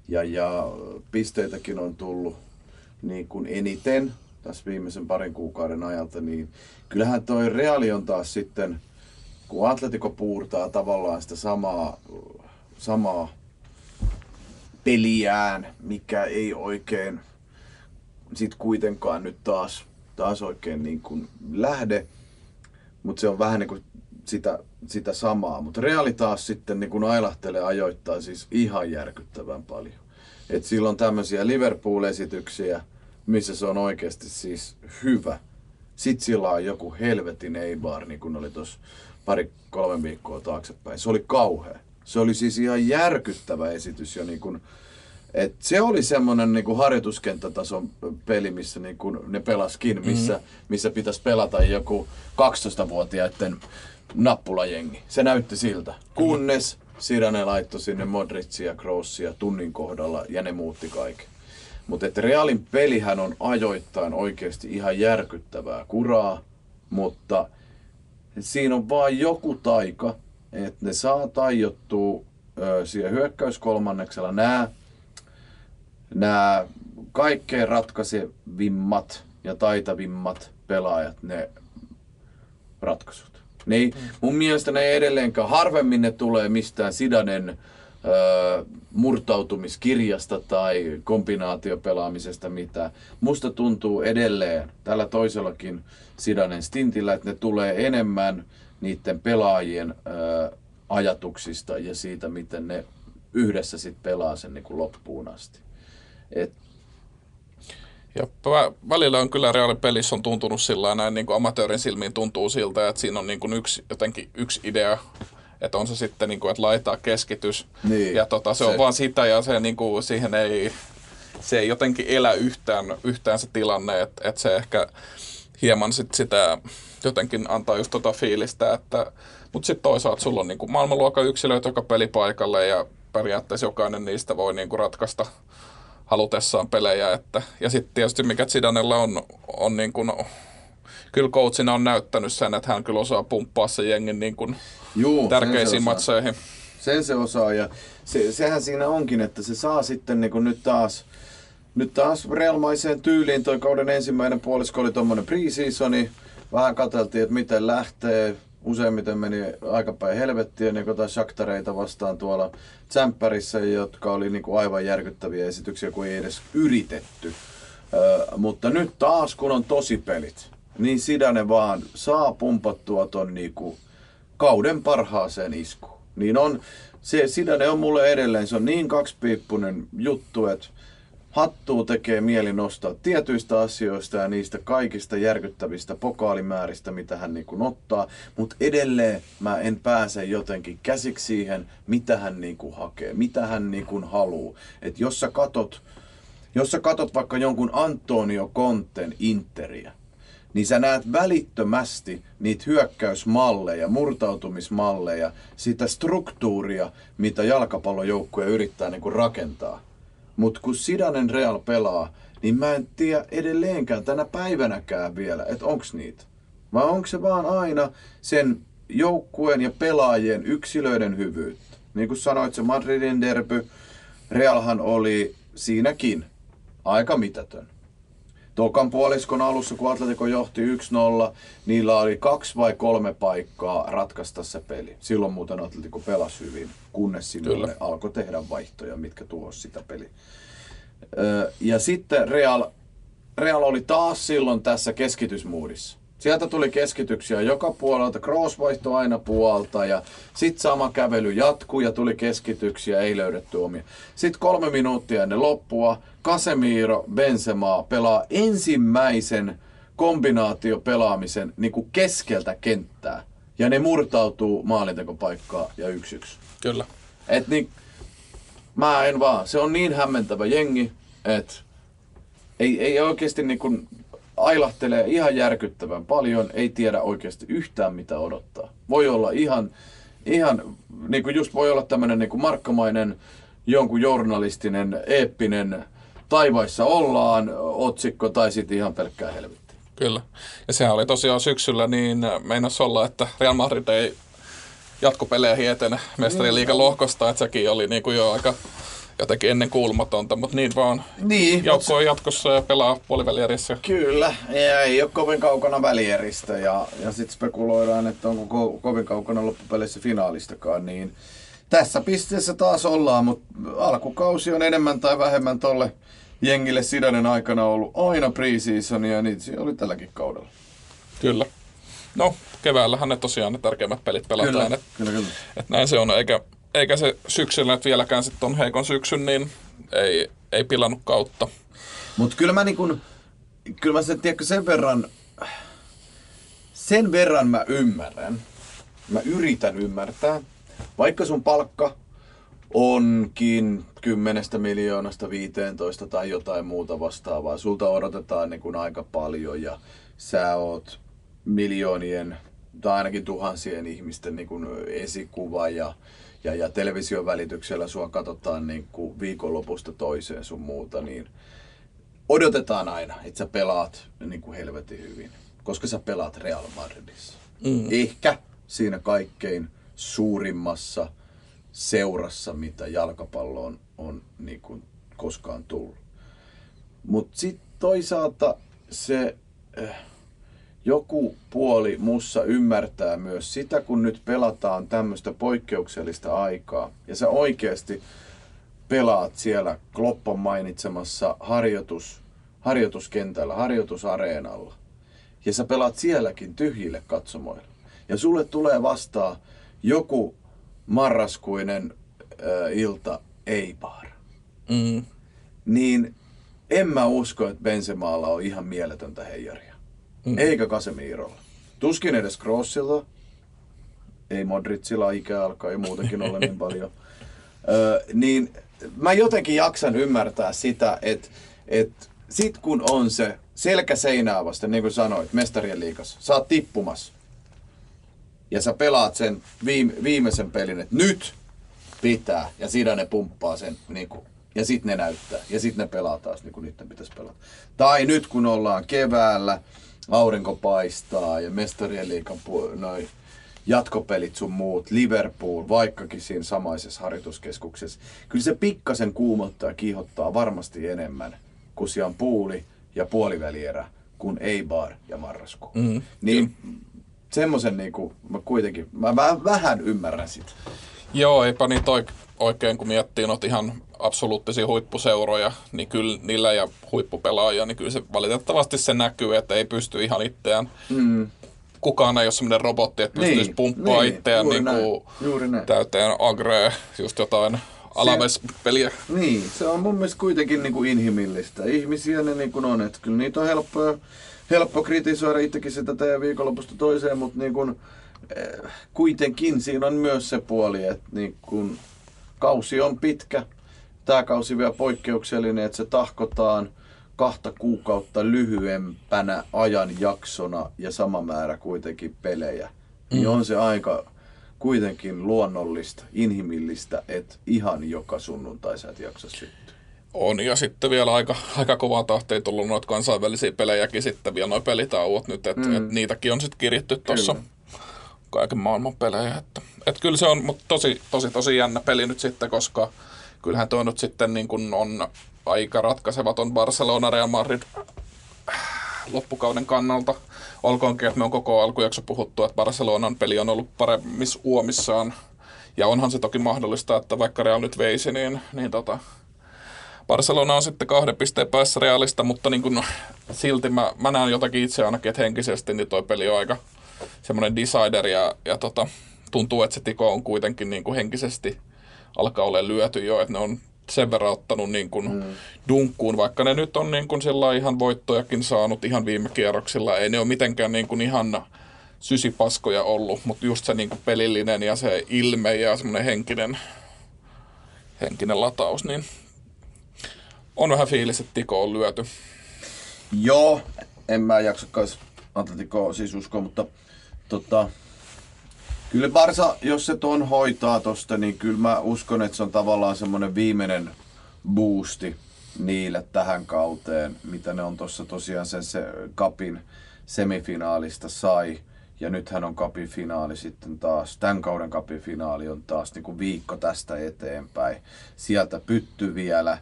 ja, ja pisteitäkin on tullut niin kuin eniten tässä viimeisen parin kuukauden ajalta, niin kyllähän toi Reali on taas sitten, kun Atletico puurtaa tavallaan sitä samaa, samaa peliään, mikä ei oikein sit kuitenkaan nyt taas, taas oikein niin kuin lähde, mutta se on vähän niin kuin sitä, sitä samaa. Mutta Reali taas sitten niin kuin ailahtelee ajoittaa siis ihan järkyttävän paljon. Et silloin tämmöisiä Liverpool-esityksiä, missä se on oikeasti siis hyvä. Sitten sillä on joku helvetin Eibar, niin kuin oli tuossa pari-kolme viikkoa taaksepäin. Se oli kauhea. Se oli siis ihan järkyttävä esitys jo niin kuin, et se oli semmoinen niinku harjoituskenttätason peli, missä niinku ne pelaskin, missä, missä pitäisi pelata joku 12-vuotiaiden nappulajengi. Se näytti siltä. Kunnes Sirane laittoi sinne Modricia, Crossia tunnin kohdalla ja ne muutti kaiken. Mutta että Realin pelihän on ajoittain oikeasti ihan järkyttävää kuraa, mutta siinä on vaan joku taika, että ne saa tajottua siihen hyökkäyskolmanneksella nämä nämä kaikkein ratkaisevimmat ja taitavimmat pelaajat, ne ratkaisut. Ne ei, mun mielestä ne ei edelleenkään, harvemmin ne tulee mistään Sidanen murtautumiskirjasta tai kombinaatiopelaamisesta mitään. Musta tuntuu edelleen tällä toisellakin Sidanen stintillä, että ne tulee enemmän niiden pelaajien ajatuksista ja siitä, miten ne yhdessä sit pelaa sen niin kuin loppuun asti. Et, Ja vä- välillä on kyllä Realin pelissä on tuntunut sillä näin niin kuin amatöörin silmiin tuntuu siltä, että siinä on niin kuin yksi, jotenkin yksi idea, että on se sitten niin kuin, että laittaa keskitys. Niin, ja tota, se, se, on vaan sitä ja se, niin kuin, siihen ei, se ei jotenkin elä yhtään, yhtään se tilanne, että, että se ehkä hieman sit sitä jotenkin antaa just tota fiilistä, että mutta sitten toisaalta sulla on niinku maailmanluokan yksilöitä joka pelipaikalle ja periaatteessa jokainen niistä voi niinku ratkaista halutessaan pelejä. Että, ja sitten tietysti mikä Zidanella on, on niin kuin, kyllä coachina on näyttänyt sen, että hän kyllä osaa pumppaa se jengin niin kuin Juu, tärkeisiin matseihin. Sen se osaa ja se, sehän siinä onkin, että se saa sitten niin kuin nyt taas nyt taas realmaiseen tyyliin toi kauden ensimmäinen puolisko oli tuommoinen pre-seasoni. Vähän katseltiin, että miten lähtee. Useimmiten meni aika päin helvettiä, niin kuin Shaktareita vastaan tuolla Tsemppärissä, jotka oli niin kuin aivan järkyttäviä esityksiä, kun ei edes yritetty. Ö, mutta nyt taas, kun on pelit, niin Sidane vaan saa pumpattua ton niin kuin kauden parhaaseen iskuun. Niin on, se Sidane on mulle edelleen, se on niin kaksipiippunen juttu, että hattuu tekee mieli nostaa tietyistä asioista ja niistä kaikista järkyttävistä pokaalimääristä, mitä hän niin ottaa, mutta edelleen mä en pääse jotenkin käsiksi siihen, mitä hän niin hakee, mitä hän niin haluaa. että jos sä katot, jos sä katot vaikka jonkun Antonio Conten Interiä, niin sä näet välittömästi niitä hyökkäysmalleja, murtautumismalleja, sitä struktuuria, mitä jalkapallojoukkue yrittää niin kuin rakentaa. Mutta kun Sidanen Real pelaa, niin mä en tiedä edelleenkään tänä päivänäkään vielä, että onks niitä. Vai onko se vaan aina sen joukkueen ja pelaajien yksilöiden hyvyyttä. Niin kuin sanoit, se Madridin derby, Realhan oli siinäkin aika mitätön. Tokan puoliskon alussa, kun Atletico johti 1-0, niillä oli kaksi vai kolme paikkaa ratkaista se peli. Silloin muuten Atletico pelasi hyvin, kunnes sinne alkoi tehdä vaihtoja, mitkä tuhosi sitä peliä. Ja sitten Real, Real oli taas silloin tässä keskitysmuudissa. Sieltä tuli keskityksiä joka puolelta, Kroos vaihtoi aina puolta ja sitten sama kävely jatkuu ja tuli keskityksiä, ei löydetty omia. Sitten kolme minuuttia ennen loppua Casemiro Benzema pelaa ensimmäisen kombinaatiopelaamisen niin kuin keskeltä kenttää. Ja ne murtautuu maalintekopaikkaa ja yksi yksi. Kyllä. Et niin, mä en vaan. Se on niin hämmentävä jengi, että ei, ei oikeasti niin kuin ailahtelee ihan järkyttävän paljon, ei tiedä oikeasti yhtään mitä odottaa. Voi olla ihan, ihan niin kuin just voi olla tämmöinen niin kuin markkamainen jonkun journalistinen, eeppinen taivaissa ollaan otsikko tai sitten ihan pelkkää helvettiä. Kyllä. Ja sehän oli tosiaan syksyllä niin meinas olla, että Real Madrid ei jatkopeleihin etene mestariliikan lohkosta, että sekin oli niin kuin jo aika jotenkin ennen kuulumatonta, mutta niin vaan niin, joukko on jatkossa ja pelaa puolivälieristä. Kyllä, ja ei ole kovin kaukana välieristä ja, ja sitten spekuloidaan, että onko ko- kovin kaukana loppupeleissä finaalistakaan, niin tässä pisteessä taas ollaan, mutta alkukausi on enemmän tai vähemmän tolle jengille Sidanen aikana ollut aina preseason ja niitä oli tälläkin kaudella. Kyllä. No, keväällähän ne tosiaan ne tärkeimmät pelit pelataan. Kyllä, et, kyllä, kyllä. Et näin se on, eikä, eikä se syksyllä nyt vieläkään sitten on heikon syksyn, niin ei, ei pilannut kautta. Mutta kyllä mä, niin kun, kyllä mä sen, tiedätkö, sen verran, sen verran mä ymmärrän, mä yritän ymmärtää, vaikka sun palkka onkin 10 miljoonasta 15 tai jotain muuta vastaavaa. Sulta odotetaan niin kuin aika paljon ja sä oot miljoonien tai ainakin tuhansien ihmisten niin kuin esikuva ja, ja, ja television välityksellä sua katsotaan niin kuin viikonlopusta toiseen sun muuta, niin odotetaan aina, että sä pelaat niin kuin helvetin hyvin, koska sä pelaat Real Madridissa. Mm. Ehkä siinä kaikkein suurimmassa seurassa, mitä jalkapallo on, on niin kuin koskaan tullut. Mutta sitten toisaalta se äh, joku puoli mussa ymmärtää myös sitä, kun nyt pelataan tämmöistä poikkeuksellista aikaa. Ja sä oikeasti pelaat siellä Kloppon mainitsemassa harjoitus, harjoituskentällä, harjoitusareenalla. Ja sä pelaat sielläkin tyhjille katsomoille. Ja sulle tulee vastaan joku marraskuinen äh, ilta Eibar. Mm. Niin en mä usko, että Benzemaalla on ihan mieletöntä heijaria. Mm. Eikä Casemirolla. Tuskin edes Crossilta. Ei Modricilla ikä alkaa ja muutenkin olla niin paljon. Ö, niin mä jotenkin jaksan ymmärtää sitä, että et sit kun on se selkä seinää vasten, niin kuin sanoit, mestarien liikassa. Sä oot tippumassa. Ja sä pelaat sen viime, viimeisen pelin, että nyt pitää. Ja siinä ne pumppaa sen. Niin kuin, ja sitten ne näyttää. Ja sitten ne pelaa taas niin kuin niiden pitäisi pelata. Tai nyt kun ollaan keväällä, aurinko paistaa ja mestarien liikan pu- noin jatkopelit sun muut, Liverpool, vaikkakin siinä samaisessa harjoituskeskuksessa. Kyllä se pikkasen kuumottaa ja kiihottaa varmasti enemmän, kun siellä on puuli ja puolivälierä, kuin Eibar ja marrasku. Mm, niin semmoisen niinku, mä kuitenkin, mä vähän, vähän ymmärrän sitä. Joo, eipä niitä oikein, kun miettii noita ihan absoluuttisia huippuseuroja, niin kyllä niillä ja huippupelaajia, niin kyllä se valitettavasti se näkyy, että ei pysty ihan itseään mm kukaan ei ole semmoinen robotti, että pystyisi niin, pumppaa niin, itseään niin kuin täyteen agree, just jotain Alaves-peliä. Niin, se on mun mielestä kuitenkin niin kuin inhimillistä. Ihmisiä ne niin kuin on, että kyllä niitä on helppo, helppo kritisoida itsekin sitä teidän viikonlopusta toiseen, mutta niin kuin, kuitenkin siinä on myös se puoli, että niin kuin, kausi on pitkä, tämä kausi vielä poikkeuksellinen, että se tahkotaan – kahta kuukautta lyhyempänä ajanjaksona ja sama määrä kuitenkin pelejä, niin mm. niin on se aika kuitenkin luonnollista, inhimillistä, että ihan joka sunnuntai sä et jaksa syttyä. On, ja sitten vielä aika, aika kovaa tahtia tullut noita kansainvälisiä pelejäkin sitten vielä noin pelitauot nyt, että mm. et niitäkin on sitten kirjattu tuossa kaiken maailman pelejä. Että, et kyllä se on mutta tosi, tosi, tosi jännä peli nyt sitten, koska kyllähän tuo nyt sitten niin kuin on aika ratkaisevaton Barcelona Real Madrid loppukauden kannalta. Olkoonkin, että me on koko alkujakso puhuttu, että Barcelonan peli on ollut paremmissa uomissaan. Ja onhan se toki mahdollista, että vaikka Real nyt veisi, niin, niin tota, Barcelona on sitten kahden pisteen päässä Realista, mutta niin kun, silti mä, mä näen jotakin itse ainakin, että henkisesti niin toi peli on aika semmoinen decider ja, ja tota, tuntuu, että se tiko on kuitenkin niin kuin henkisesti alkaa olla lyöty jo, että ne on sen verran ottanut niin kuin mm. dunkkuun, vaikka ne nyt on niin kuin sillä ihan voittojakin saanut ihan viime kierroksilla. Ei ne ole mitenkään niin kuin ihan sysipaskoja ollut, mutta just se niin kuin pelillinen ja se ilme ja semmoinen henkinen, henkinen lataus, niin on vähän fiilis, että Tiko on lyöty. Joo, en mä jaksa kans Atletico siis uskoa, mutta tota, Kyllä Barsa, jos se ton hoitaa tosta, niin kyllä mä uskon, että se on tavallaan semmoinen viimeinen boosti niille tähän kauteen, mitä ne on tuossa tosiaan sen se kapin semifinaalista sai. Ja nythän on kapin finaali sitten taas, tämän kauden kapin finaali on taas niin kuin viikko tästä eteenpäin. Sieltä pytty vielä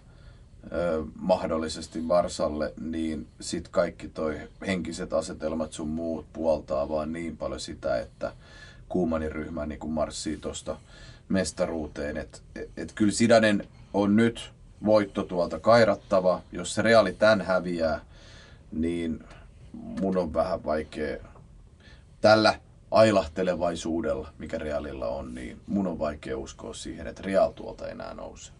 mahdollisesti Varsalle, niin sitten kaikki toi henkiset asetelmat sun muut puoltaa vaan niin paljon sitä, että Kuumanin ryhmä niin marssii tuosta mestaruuteen. Et, et, et kyllä Sidanen on nyt voitto tuolta kairattava. Jos se reaali tän häviää, niin mun on vähän vaikea tällä ailahtelevaisuudella, mikä Realilla on, niin mun on vaikea uskoa siihen, että Real tuolta enää nousee.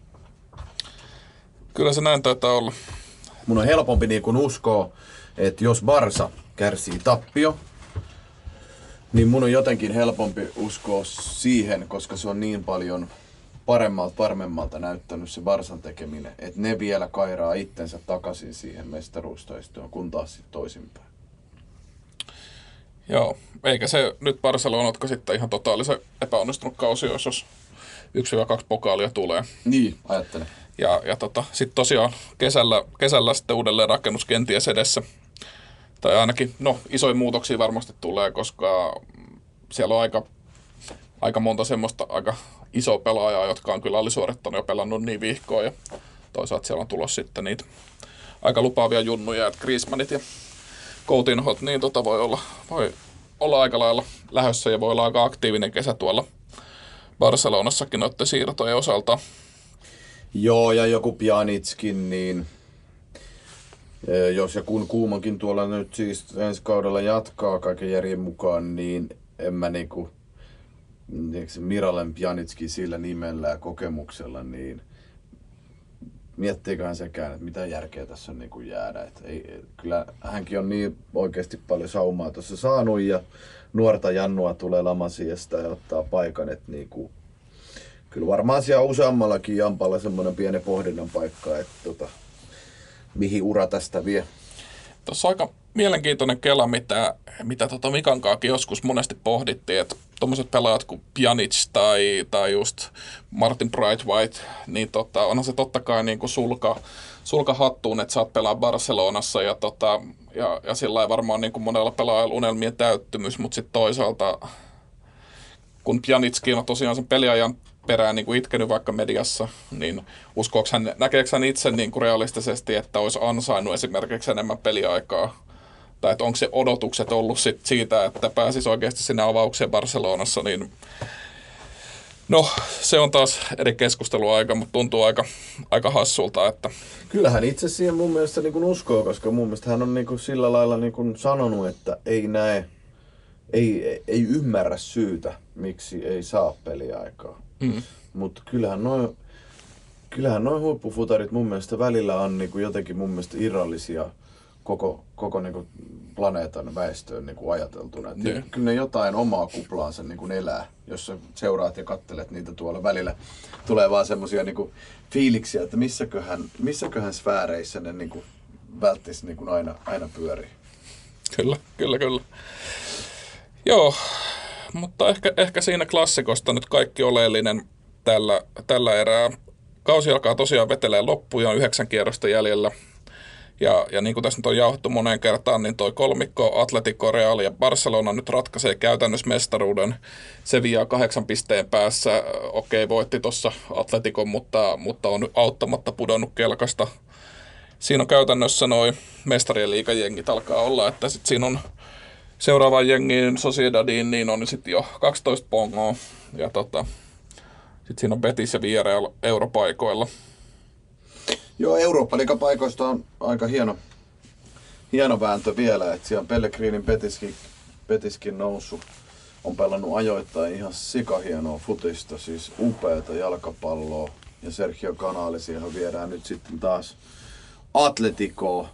Kyllä se näin taitaa olla. Mun on helpompi niin kuin uskoa, että jos Barsa kärsii tappio, niin mun on jotenkin helpompi uskoa siihen, koska se on niin paljon paremmalta, varmemmalta näyttänyt se Barsan tekeminen, että ne vielä kairaa itsensä takaisin siihen mestaruustaistoon, kun taas sitten toisinpäin. Joo, eikä se nyt Barcelonatko sitten ihan totaalisen epäonnistunut kausi, jos 1-2 pokaalia tulee. Niin, ajattelen. Ja, ja tota, sitten tosiaan kesällä, kesällä sitten uudelleen rakennus kenties edessä tai ainakin, no isoja muutoksia varmasti tulee, koska siellä on aika, aika monta semmoista aika isoa pelaajaa, jotka on kyllä alisuorittanut ja pelannut niin vihkoa ja toisaalta siellä on tulossa sitten niitä aika lupaavia junnuja, että Griezmannit ja Coutinhot, niin tota voi olla, voi olla aika lailla lähössä ja voi olla aika aktiivinen kesä tuolla Barcelonassakin noiden siirtojen osalta. Joo, ja joku Pjanitskin, niin jos ja kun Kuumankin tuolla nyt siis ensi kaudella jatkaa kaiken järjen mukaan, niin en mä niinku, Miralem Pjanitski sillä nimellä ja kokemuksella, niin miettiiköhän sekään, että mitä järkeä tässä on niin kuin jäädä. Et ei, kyllä hänkin on niin oikeasti paljon saumaa tuossa saanut ja nuorta Jannua tulee lamasiasta ja ottaa paikan. Että niin kuin, kyllä varmaan siellä useammallakin Jampalla semmoinen pieni pohdinnan paikka, että tota, mihin ura tästä vie. Tuossa aika mielenkiintoinen kela, mitä, mitä tota Mikankaakin joskus monesti pohdittiin, että tuommoiset pelaajat kuin Pjanic tai, tai just Martin Brightwhite, niin tota, onhan se totta kai niin kuin sulka, sulka hattuun, että saat pelaa Barcelonassa ja, tota, ja, ja sillä ei varmaan niin kuin monella pelaajalla unelmien täyttymys, mutta sitten toisaalta kun Pjanitski on tosiaan sen peliajan perään niin kuin itkenyt vaikka mediassa, niin uskoako hän, näkeekö hän itse niin kuin realistisesti, että olisi ansainnut esimerkiksi enemmän peliaikaa? Tai että onko se odotukset ollut sit siitä, että pääsisi oikeasti sinne avaukseen Barcelonassa, niin No, se on taas eri keskusteluaika, mutta tuntuu aika, aika hassulta, että... Kyllähän itse siihen mun mielestä niin kuin uskoo, koska mun mielestä hän on niin kuin sillä lailla niin kuin sanonut, että ei näe, ei, ei ymmärrä syytä, miksi ei saa peliaikaa. Mm. Mutta kyllähän noin kyllähän noi huippufutarit mun mielestä välillä on niin kuin jotenkin mun mielestä irrallisia koko, koko niin kuin planeetan väestöön niin kuin ajateltuna. Et niin. Kyllä ne jotain omaa kuplaansa niin kuin elää, jos sä seuraat ja kattelet niitä tuolla välillä. Tulee vaan semmoisia niin fiiliksiä, että missäköhän, missäköhän sfääreissä ne niin kuin välttis niin kuin aina, aina pyörii. Kyllä, kyllä, kyllä. Joo, mutta ehkä, ehkä siinä klassikosta nyt kaikki oleellinen tällä, tällä erää. Kausi alkaa tosiaan vetelee loppuun ja yhdeksän kierrosta jäljellä. Ja, ja niin kuin tässä nyt on jauhtu moneen kertaan, niin toi kolmikko Atletico, Real ja Barcelona nyt ratkaisee käytännössä mestaruuden. Sevilla kahdeksan pisteen päässä, okei voitti tuossa Atletikon, mutta, mutta on auttamatta pudonnut kelkasta. Siinä on käytännössä noin mestarien liikajengit alkaa olla, että sit siinä on seuraavaan jengiin Sociedadiin, niin on sitten jo 12 pongoa. Ja tota, sitten siinä on Betis ja Villarreal europaikoilla. Joo, eurooppa paikoista on aika hieno, hieno vääntö vielä, että siellä on Pellegrinin Betiskin, Betiskin noussut. On pelannut ajoittain ihan sikahienoa futista, siis upeata jalkapalloa. Ja Sergio Canali siihen viedään nyt sitten taas Atleticoa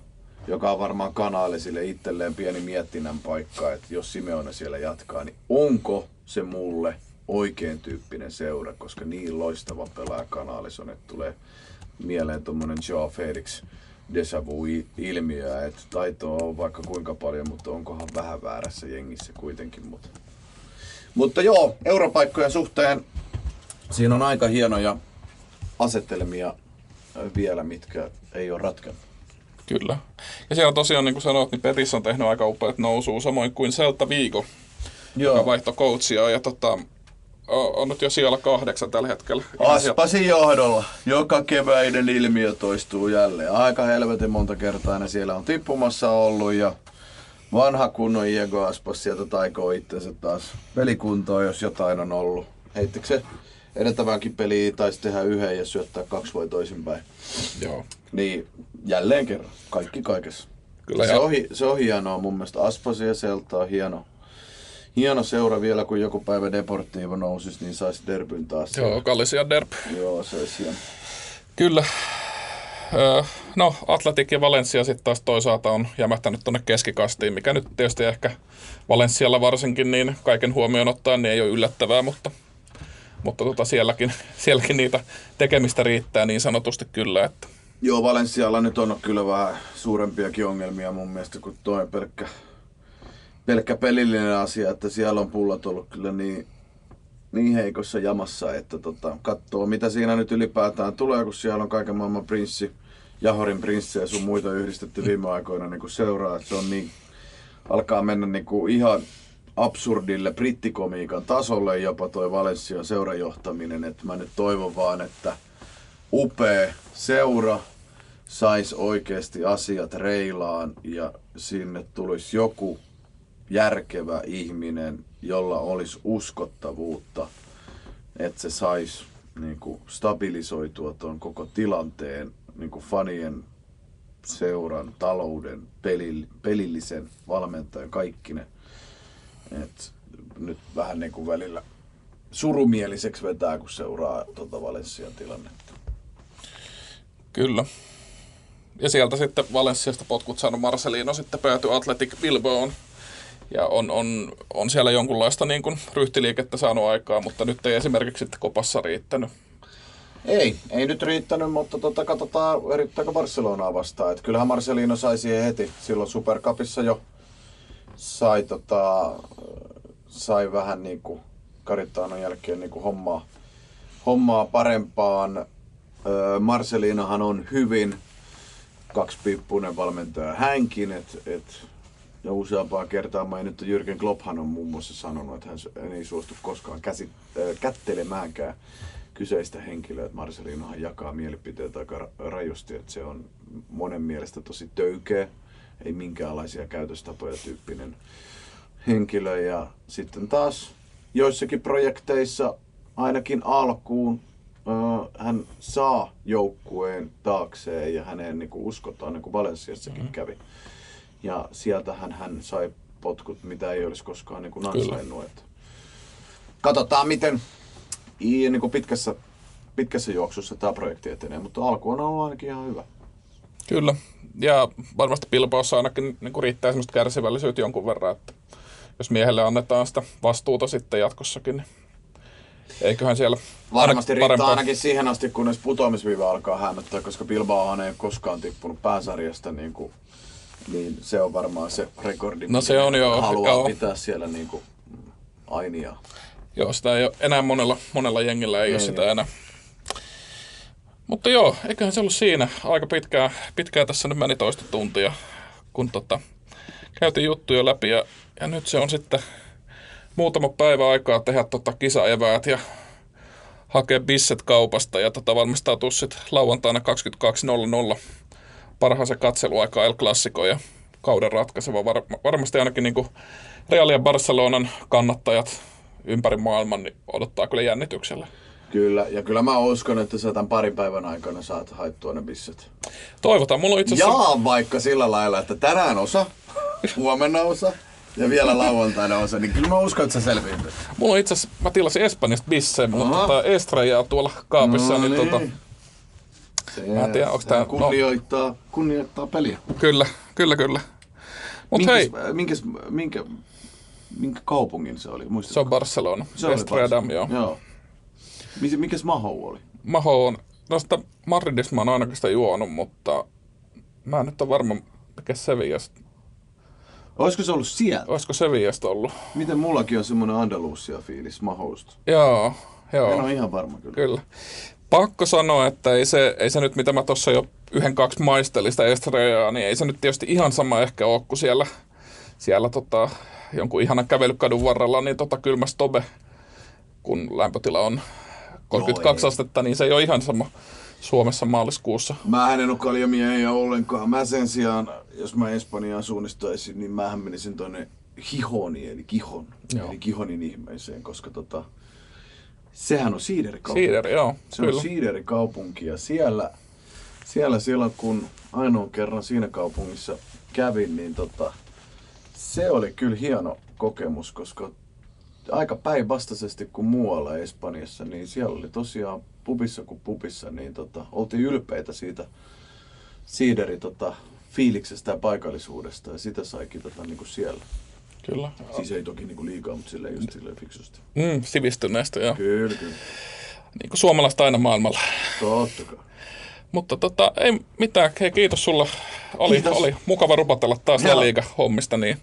joka on varmaan kanaalisille itselleen pieni miettinnän paikka, että jos Simeone siellä jatkaa, niin onko se mulle oikein tyyppinen seura, koska niin loistava pelaaja kanaalis on, että tulee mieleen tuommoinen Joe Felix deja vu-ilmiö, että taitoa on vaikka kuinka paljon, mutta onkohan vähän väärässä jengissä kuitenkin. Mutta, mutta joo, europaikkojen suhteen siinä on aika hienoja asettelmia vielä, mitkä ei ole ratkennut. Kyllä. Ja siellä tosiaan, niin kuin sanoit, niin Petis on tehnyt aika upeat nousua, samoin kuin Selta Viiko, Joo. joka vaihto coachia. Ja tota, on nyt jo siellä kahdeksan tällä hetkellä. Aspasin johdolla. Joka keväinen ilmiö toistuu jälleen. Aika helvetin monta kertaa ne siellä on tippumassa ollut ja vanha kunnon Iego Aspas sieltä taikoo itsensä taas pelikuntoon, jos jotain on ollut. Heittikö se edeltäväänkin peliä taisi tehdä yhden ja syöttää kaksi voi toisinpäin. Joo. Niin jälleen kerran, kaikki kaikessa. Kyllä se, on, se on hienoa mun mielestä. Aspasi ja Selta on hieno, hieno seura vielä, kun joku päivä Deportivo nousisi, niin saisi derbyn taas. Joo, Kallisia derp. Joo, se olisi hieno. Kyllä. no, Atletik ja Valencia sitten taas toisaalta on jämähtänyt tuonne keskikastiin, mikä nyt tietysti ehkä Valencialla varsinkin niin kaiken huomioon ottaen niin ei ole yllättävää, mutta mutta tota, sielläkin, sielläkin niitä tekemistä riittää niin sanotusti kyllä. Että. Joo, Valenssialla nyt on kyllä vähän suurempiakin ongelmia mun mielestä kuin tuo pelkkä, pelkkä pelillinen asia, että siellä on pullat ollut kyllä niin, niin heikossa jamassa, että tota, katsoo mitä siinä nyt ylipäätään tulee, kun siellä on kaiken maailman prinssi, Jahorin prinssi ja sun muita yhdistetty viime aikoina niin seuraa, että se on niin, alkaa mennä niin kuin ihan absurdille brittikomiikan tasolle jopa toi Valenssian seurajohtaminen, että mä nyt toivon vaan, että upea seura saisi oikeasti asiat reilaan ja sinne tulisi joku järkevä ihminen, jolla olisi uskottavuutta, että se saisi niin stabilisoitua tuon koko tilanteen niin kuin fanien, seuran, talouden, pelillisen valmentajan, kaikki ne et nyt vähän niin kuin välillä surumieliseksi vetää, kun seuraa tuota Valenssian tilannetta. Kyllä. Ja sieltä sitten Valenssiasta potkut saanut Marcelino sitten päätyi Atletic Bilbaoon. Ja on, on, on siellä jonkunlaista niin kuin ryhtiliikettä saanut aikaa, mutta nyt ei esimerkiksi sitten kopassa riittänyt. Ei, ei nyt riittänyt, mutta tota, katsotaan, yrittääkö Barcelonaa vastaan. Et kyllähän Marcelino sai siihen heti. Silloin Supercupissa jo sai, tota, sai vähän niin kuin Karittaanon jälkeen niin kuin hommaa, hommaa parempaan. Marcelinahan on hyvin kaksipiippunen valmentaja hänkin, et, et, ja useampaa kertaa mainittu Jürgen Klopphan on muun muassa sanonut, että hän ei suostu koskaan käsit, äh, kättelemäänkään kyseistä henkilöä, että Marcelinohan jakaa mielipiteitä aika rajusti, että se on monen mielestä tosi töykeä, ei minkäänlaisia käytöstapoja tyyppinen henkilö. Ja sitten taas joissakin projekteissa ainakin alkuun hän saa joukkueen taakseen ja häneen niin kuin uskotaan, niin kuin Valenssiassakin mm-hmm. kävi. Ja sieltähän hän sai potkut, mitä ei olisi koskaan niin kuin ansainnut. Että katsotaan, miten niin kuin pitkässä, pitkässä juoksussa tämä projekti etenee, mutta alku on ollut ainakin ihan hyvä. Kyllä, ja varmasti Bilbaossa ainakin niin kuin riittää sellaista kärsivällisyyttä jonkun verran, että jos miehelle annetaan sitä vastuuta sitten jatkossakin, niin eiköhän siellä Varmasti riittää parempaa. ainakin siihen asti, kunnes putoamisviiva alkaa hämöttää, koska Bilbaohan ei ole koskaan tippunut pääsarjasta, niin, kuin, niin se on varmaan se rekordi, no se on jo, haluaa joo. pitää siellä niin kuin, ainia. Joo, sitä ei ole enää monella, monella jengillä ei, ei ole sitä enää. Mutta joo, eiköhän se ollut siinä. Aika pitkään, pitkään tässä nyt meni toista tuntia, kun tota, käytiin juttuja läpi ja, ja nyt se on sitten muutama päivä aikaa tehdä tota kisaeväät ja hakea bisset kaupasta ja tota valmistautua sitten lauantaina 22.00 parhaaseen katseluaikaan El Clasico ja kauden ratkaiseva. Var, varmasti ainakin niin Real ja Barcelonan kannattajat ympäri maailman niin odottaa kyllä jännityksellä. Kyllä, ja kyllä mä uskon, että sä tämän parin päivän aikana saat haettua ne bisset. Toivotaan, mulla on itse asiassa... Jaa, vaikka sillä lailla, että tänään osa, huomenna osa, ja vielä lauantaina osa, niin kyllä mä uskon, että sä selviät. Mulla on itse asiassa, mä tilasin Espanjasta bisse, mutta tota Estrejaa tuolla kaapissa, no niin, niin tota, se, mä en tiedä, onko tää... Kunnioittaa, no, kunnioittaa peliä. Kyllä, kyllä, kyllä. Mut minkäs, hei. Minkäs, minkä, minkä kaupungin se oli? Muistatko? Se on Barcelona. Se Estradam, joo. joo. Mikäs Maho oli? Maho on, no sitä Madridista mä oon ainakin sitä juonut, mutta mä en nyt ole varma, mikä Sevillasta Olisiko se ollut siellä? Olisiko se Sevillasta ollut? Miten mullakin on semmoinen Andalusia-fiilis Mahosta. Joo, joo. En ole ihan varma kyllä. Kyllä. Pakko sanoa, että ei se, ei se nyt, mitä mä tuossa jo yhden kaksi maistelista Estrejaa, niin ei se nyt tietysti ihan sama ehkä ole kuin siellä, siellä tota, jonkun ihanan kävelykadun varrella, niin tota kylmä stobe, kun lämpötila on 32 no astetta, niin se ei ole ihan sama Suomessa maaliskuussa. Mä en ole kaljamiehiä ollenkaan. Mä sen sijaan, jos mä Espanjaan suunnistaisin, niin mä menisin tonne Hihoni, eli Kihon, joo. eli Kihonin ihmeeseen, koska tota, sehän on siiderikaupunki. Siideri, joo. Se kyllä. on siiderikaupunki ja siellä, siellä silloin kun ainoan kerran siinä kaupungissa kävin, niin tota, se oli kyllä hieno kokemus, koska aika päinvastaisesti kuin muualla Espanjassa, niin siellä oli tosiaan pubissa kuin pubissa, niin tota, oltiin ylpeitä siitä siideri tota, fiiliksestä ja paikallisuudesta ja sitä saikin tota, niin kuin siellä. Kyllä. Siis ei toki niin kuin liikaa, mutta silleen just silleen fiksusti. Mm, sivistyneestä, joo. Kyllä, kyllä. Niin kuin suomalaista aina maailmalla. Totta kai. Mutta tota, ei mitään. Hei, kiitos sulla. Oli, kiitos. oli mukava rupatella taas liiga hommista, niin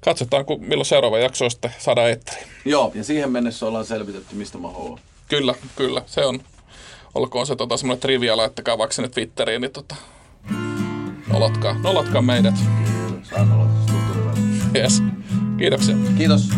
katsotaan, kun, milloin seuraava jakso sitten saadaan eetteriin. Joo, ja siihen mennessä ollaan selvitetty, mistä mä haluan. Kyllä, kyllä. Se on, olkoon se tota, semmoinen trivia, laittakaa vaikka sinne Twitteriin, niin tota, nolotkaa, nolotkaa meidät. Nolottaa. Yes. Kiitoksia. Kiitos.